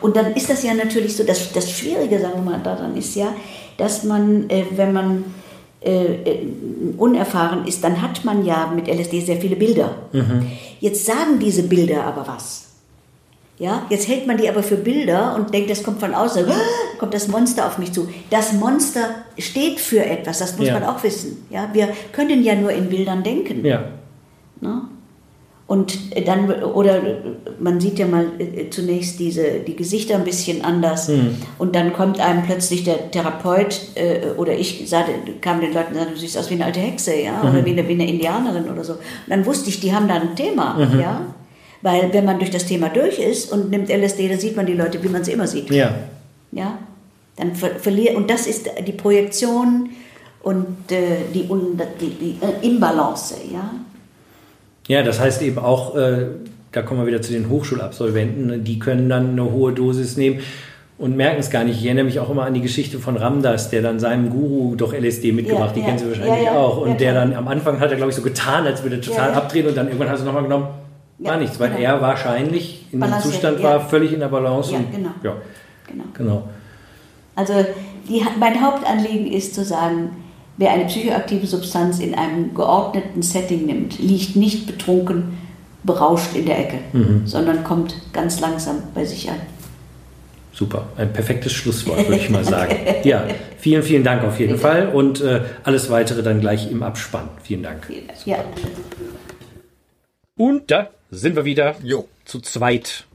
S3: Und dann ist das ja natürlich so, das, das Schwierige, sagen wir mal, daran ist ja, dass man, äh, wenn man äh, äh unerfahren ist, dann hat man ja mit LSD sehr viele Bilder. Mhm. Jetzt sagen diese Bilder aber was. Ja, jetzt hält man die aber für Bilder und denkt, das kommt von außen, <gasps> kommt das Monster auf mich zu. Das Monster steht für etwas, das muss ja. man auch wissen. Ja, wir können ja nur in Bildern denken.
S1: Ja.
S3: Ne? Und dann, oder man sieht ja mal äh, zunächst diese, die Gesichter ein bisschen anders. Mhm. Und dann kommt einem plötzlich der Therapeut, äh, oder ich sagte, kam den Leuten und sagte, du siehst aus wie eine alte Hexe, ja, mhm. oder wie eine, wie eine Indianerin oder so. Und dann wusste ich, die haben da ein Thema, mhm. ja. Weil wenn man durch das Thema durch ist und nimmt LSD, dann sieht man die Leute, wie man sie immer sieht.
S1: Ja.
S3: Ja. Dann ver verliert, und das ist die Projektion und äh, die, die, die äh, Imbalance, ja.
S1: Ja, das heißt eben auch, äh, da kommen wir wieder zu den Hochschulabsolventen, ne, die können dann eine hohe Dosis nehmen und merken es gar nicht. Ich erinnere mich auch immer an die Geschichte von Ramdas, der dann seinem Guru doch LSD mitgebracht, ja, die ja, kennen Sie wahrscheinlich ja, auch. Und der dann am Anfang hat er, glaube ich, so getan, als würde er total abdrehen und dann irgendwann hat er nochmal genommen, war nichts, weil genau. er wahrscheinlich in dem Zustand war, völlig in der Balance.
S3: Ja, genau.
S1: Ja.
S3: genau.
S1: genau.
S3: Also die, mein Hauptanliegen ist zu sagen, Wer eine psychoaktive Substanz in einem geordneten Setting nimmt, liegt nicht betrunken, berauscht in der Ecke, mhm. sondern kommt ganz langsam bei sich an.
S1: Super, ein perfektes Schlusswort, würde ich mal <laughs> sagen. Ja, vielen, vielen Dank auf jeden Bitte. Fall und äh, alles weitere dann gleich im Abspann. Vielen Dank.
S3: Ja.
S1: Und da sind wir wieder
S2: jo.
S1: zu zweit.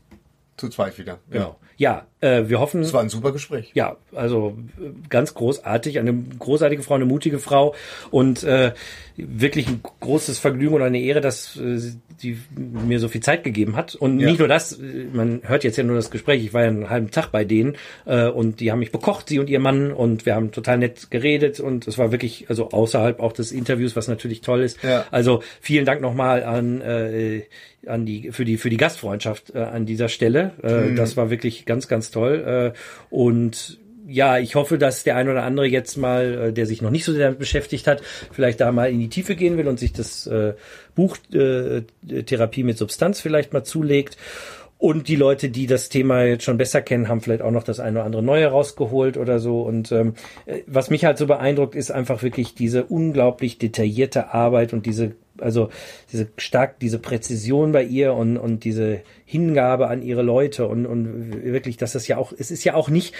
S2: Zu zweit wieder.
S1: Genau. Ja, äh, wir hoffen.
S2: Es war ein super Gespräch.
S1: Ja, also ganz großartig, eine großartige Frau, eine mutige Frau und äh, wirklich ein großes Vergnügen und eine Ehre, dass äh, die mir so viel Zeit gegeben hat. Und ja. nicht nur das, man hört jetzt ja nur das Gespräch, ich war ja einen halben Tag bei denen äh, und die haben mich bekocht, sie und ihr Mann, und wir haben total nett geredet und es war wirklich, also außerhalb auch des Interviews, was natürlich toll ist. Ja. Also vielen Dank nochmal an äh, an die für die für die Gastfreundschaft äh, an dieser Stelle. Äh, mhm. Das war wirklich ganz ganz toll äh, und ja, ich hoffe, dass der ein oder andere jetzt mal, äh, der sich noch nicht so sehr damit beschäftigt hat, vielleicht da mal in die Tiefe gehen will und sich das Buch äh, Therapie mit Substanz vielleicht mal zulegt. Und die Leute, die das Thema jetzt schon besser kennen, haben vielleicht auch noch das eine oder andere Neue rausgeholt oder so. Und ähm, äh, was mich halt so beeindruckt, ist einfach wirklich diese unglaublich detaillierte Arbeit und diese, also diese stark, diese Präzision bei ihr und, und diese Hingabe an ihre Leute und, und wirklich, dass das ja auch, es ist ja auch nicht,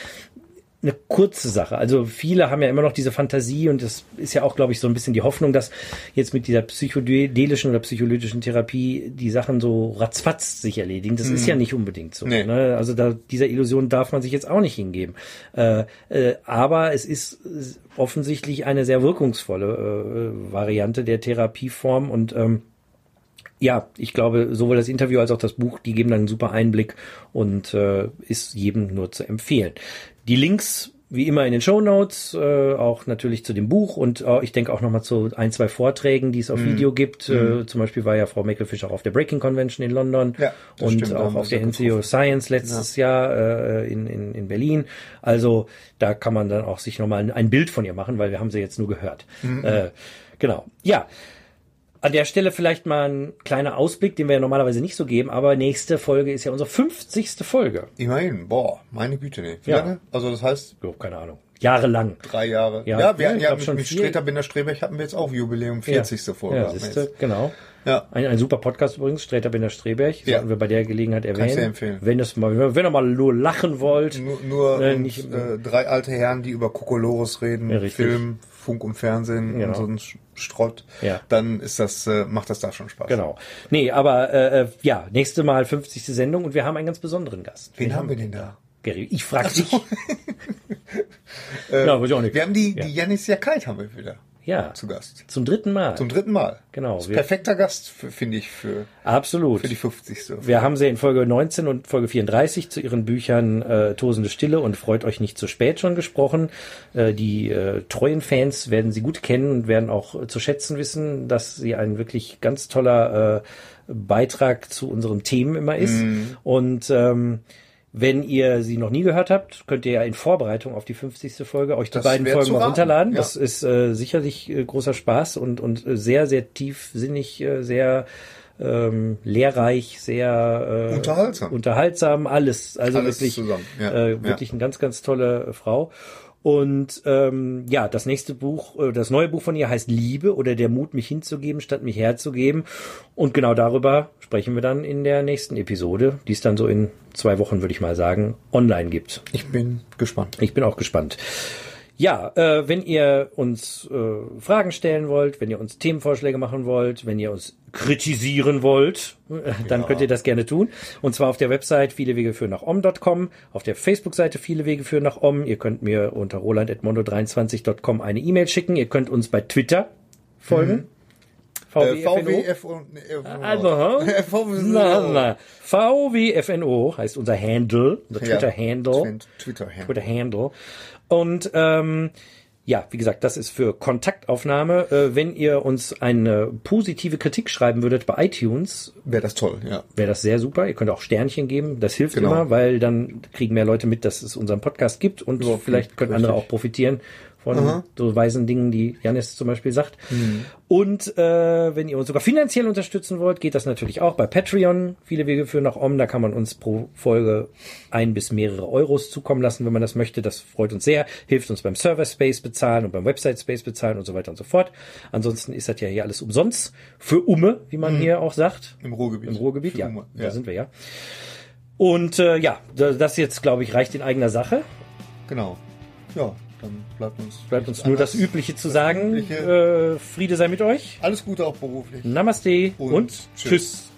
S1: eine kurze Sache. Also viele haben ja immer noch diese Fantasie und das ist ja auch, glaube ich, so ein bisschen die Hoffnung, dass jetzt mit dieser psychedelischen oder psycholytischen Therapie die Sachen so ratzfatz sich erledigen. Das mhm. ist ja nicht unbedingt so. Nee. Ne? Also da, dieser Illusion darf man sich jetzt auch nicht hingeben. Äh, äh, aber es ist offensichtlich eine sehr wirkungsvolle äh, Variante der Therapieform und ähm, ja, ich glaube, sowohl das Interview als auch das Buch, die geben dann einen super Einblick und äh, ist jedem nur zu empfehlen. Die Links wie immer in den Show Notes, äh, auch natürlich zu dem Buch und äh, ich denke auch nochmal zu ein, zwei Vorträgen, die es auf mm. Video gibt. Mm. Äh, mhm. zum Beispiel war ja Frau Meckelfisch auch auf der Breaking Convention in London ja, und stimmt, auch auf der NCO Science letztes ja. Jahr äh, in, in, in Berlin. Also da kann man dann auch sich nochmal ein, ein Bild von ihr machen, weil wir haben sie jetzt nur gehört. Mm. Genau. Ja. An der Stelle vielleicht mal ein kleiner Ausblick, den wir ja normalerweise nicht so geben, aber nächste Folge ist ja unsere 50. Folge.
S2: Immerhin, boah, meine Güte, nee. Wie ja. lange? Also das heißt.
S1: Jo, keine Ahnung. Jahrelang.
S2: Drei Jahre.
S1: Ja, ja wir
S2: ja, ja mit, schon mit Streter Binder Streberch hatten wir jetzt auch Jubiläum, 40. Ja. Folge.
S1: Ja, siehste, genau. Ja. Ein, ein super Podcast übrigens, Streter Binder Streberch. Ja. Sollten wir bei der Gelegenheit erwähnen. Kannst du
S2: empfehlen.
S1: Wenn es mal, wenn ihr mal nur lachen wollt.
S2: Nur, nur äh, nicht, äh, drei alte Herren, die über Kokolores reden, ja, Film, Funk und Fernsehen genau. und so ein Schrott, ja. dann ist das, äh, macht das da schon Spaß.
S1: Genau. Nee, aber äh, äh ja, nächste Mal 50. Sendung und wir haben einen ganz besonderen Gast.
S2: Wen wir haben wir denn da?
S1: Gary, ich frage dich. <laughs>
S2: ja, ich auch nicht. Wir haben die, ja. die Janis Jakait haben wir wieder
S1: ja,
S2: zu Gast.
S1: Zum dritten Mal.
S2: Zum dritten Mal.
S1: Genau.
S2: Perfekter Gast, finde ich, für,
S1: absolut.
S2: für die 50.
S1: Wir haben sie in Folge 19 und Folge 34 zu ihren Büchern äh, Tosende Stille und Freut euch nicht zu spät schon gesprochen. Äh, die äh, treuen Fans werden sie gut kennen und werden auch äh, zu schätzen wissen, dass sie ein wirklich ganz toller äh, Beitrag zu unseren Themen immer ist. Mm. Und ähm, wenn ihr sie noch nie gehört habt, könnt ihr ja in Vorbereitung auf die 50. Folge euch die das beiden Folgen mal runterladen. Ja. Das ist äh, sicherlich äh, großer Spaß und, und äh, sehr, sehr tiefsinnig, äh, sehr ähm, lehrreich, sehr
S2: äh, unterhaltsam.
S1: unterhaltsam, alles. Also alles wirklich, ja. äh, wirklich ja. eine ganz, ganz tolle Frau. Und ähm, ja, das nächste Buch, äh, das neue Buch von ihr heißt Liebe oder der Mut, mich hinzugeben, statt mich herzugeben. Und genau darüber sprechen wir dann in der nächsten Episode, die es dann so in zwei Wochen, würde ich mal sagen, online gibt.
S2: Ich bin gespannt.
S1: Ich bin auch gespannt. Ja, äh, wenn ihr uns äh, Fragen stellen wollt, wenn ihr uns Themenvorschläge machen wollt, wenn ihr uns kritisieren wollt, äh, dann ja. könnt ihr das gerne tun. Und zwar auf der Website viele Wege führen nach om.com, auf der Facebook-Seite viele Wege führen nach om. Ihr könnt mir unter roland.mondo23.com eine E-Mail schicken. Ihr könnt uns bei Twitter folgen. Mhm.
S2: VWFNO.
S1: Also, <laughs> VWFNO. VWFNO heißt unser Handle, unser
S2: Twitter-Handle.
S1: Twitter-Handle. Und ähm, ja, wie gesagt, das ist für Kontaktaufnahme. Äh, wenn ihr uns eine positive Kritik schreiben würdet bei iTunes,
S2: wäre das toll, ja.
S1: Wäre das sehr super. Ihr könnt auch Sternchen geben. Das hilft genau. immer, weil dann kriegen mehr Leute mit, dass es unseren Podcast gibt und Überhaupt vielleicht können richtig. andere auch profitieren von Aha. so weisen Dingen, die Janis zum Beispiel sagt. Mhm. Und äh, wenn ihr uns sogar finanziell unterstützen wollt, geht das natürlich auch bei Patreon. Viele Wege führen nach Om. Da kann man uns pro Folge ein bis mehrere Euros zukommen lassen, wenn man das möchte. Das freut uns sehr, hilft uns beim Server Space bezahlen und beim Website Space bezahlen und so weiter und so fort. Ansonsten ist das ja hier alles umsonst. Für Umme, wie man mhm. hier auch sagt.
S2: Im Ruhrgebiet.
S1: Im Ruhrgebiet, ja, ja. Da sind wir ja. Und äh, ja, das jetzt, glaube ich, reicht in eigener Sache.
S2: Genau. Ja, dann bleibt uns,
S1: bleibt uns nur das Übliche zu sagen. Übliche. Äh, Friede sei mit euch.
S2: Alles Gute auch beruflich.
S1: Namaste und, und tschüss. tschüss.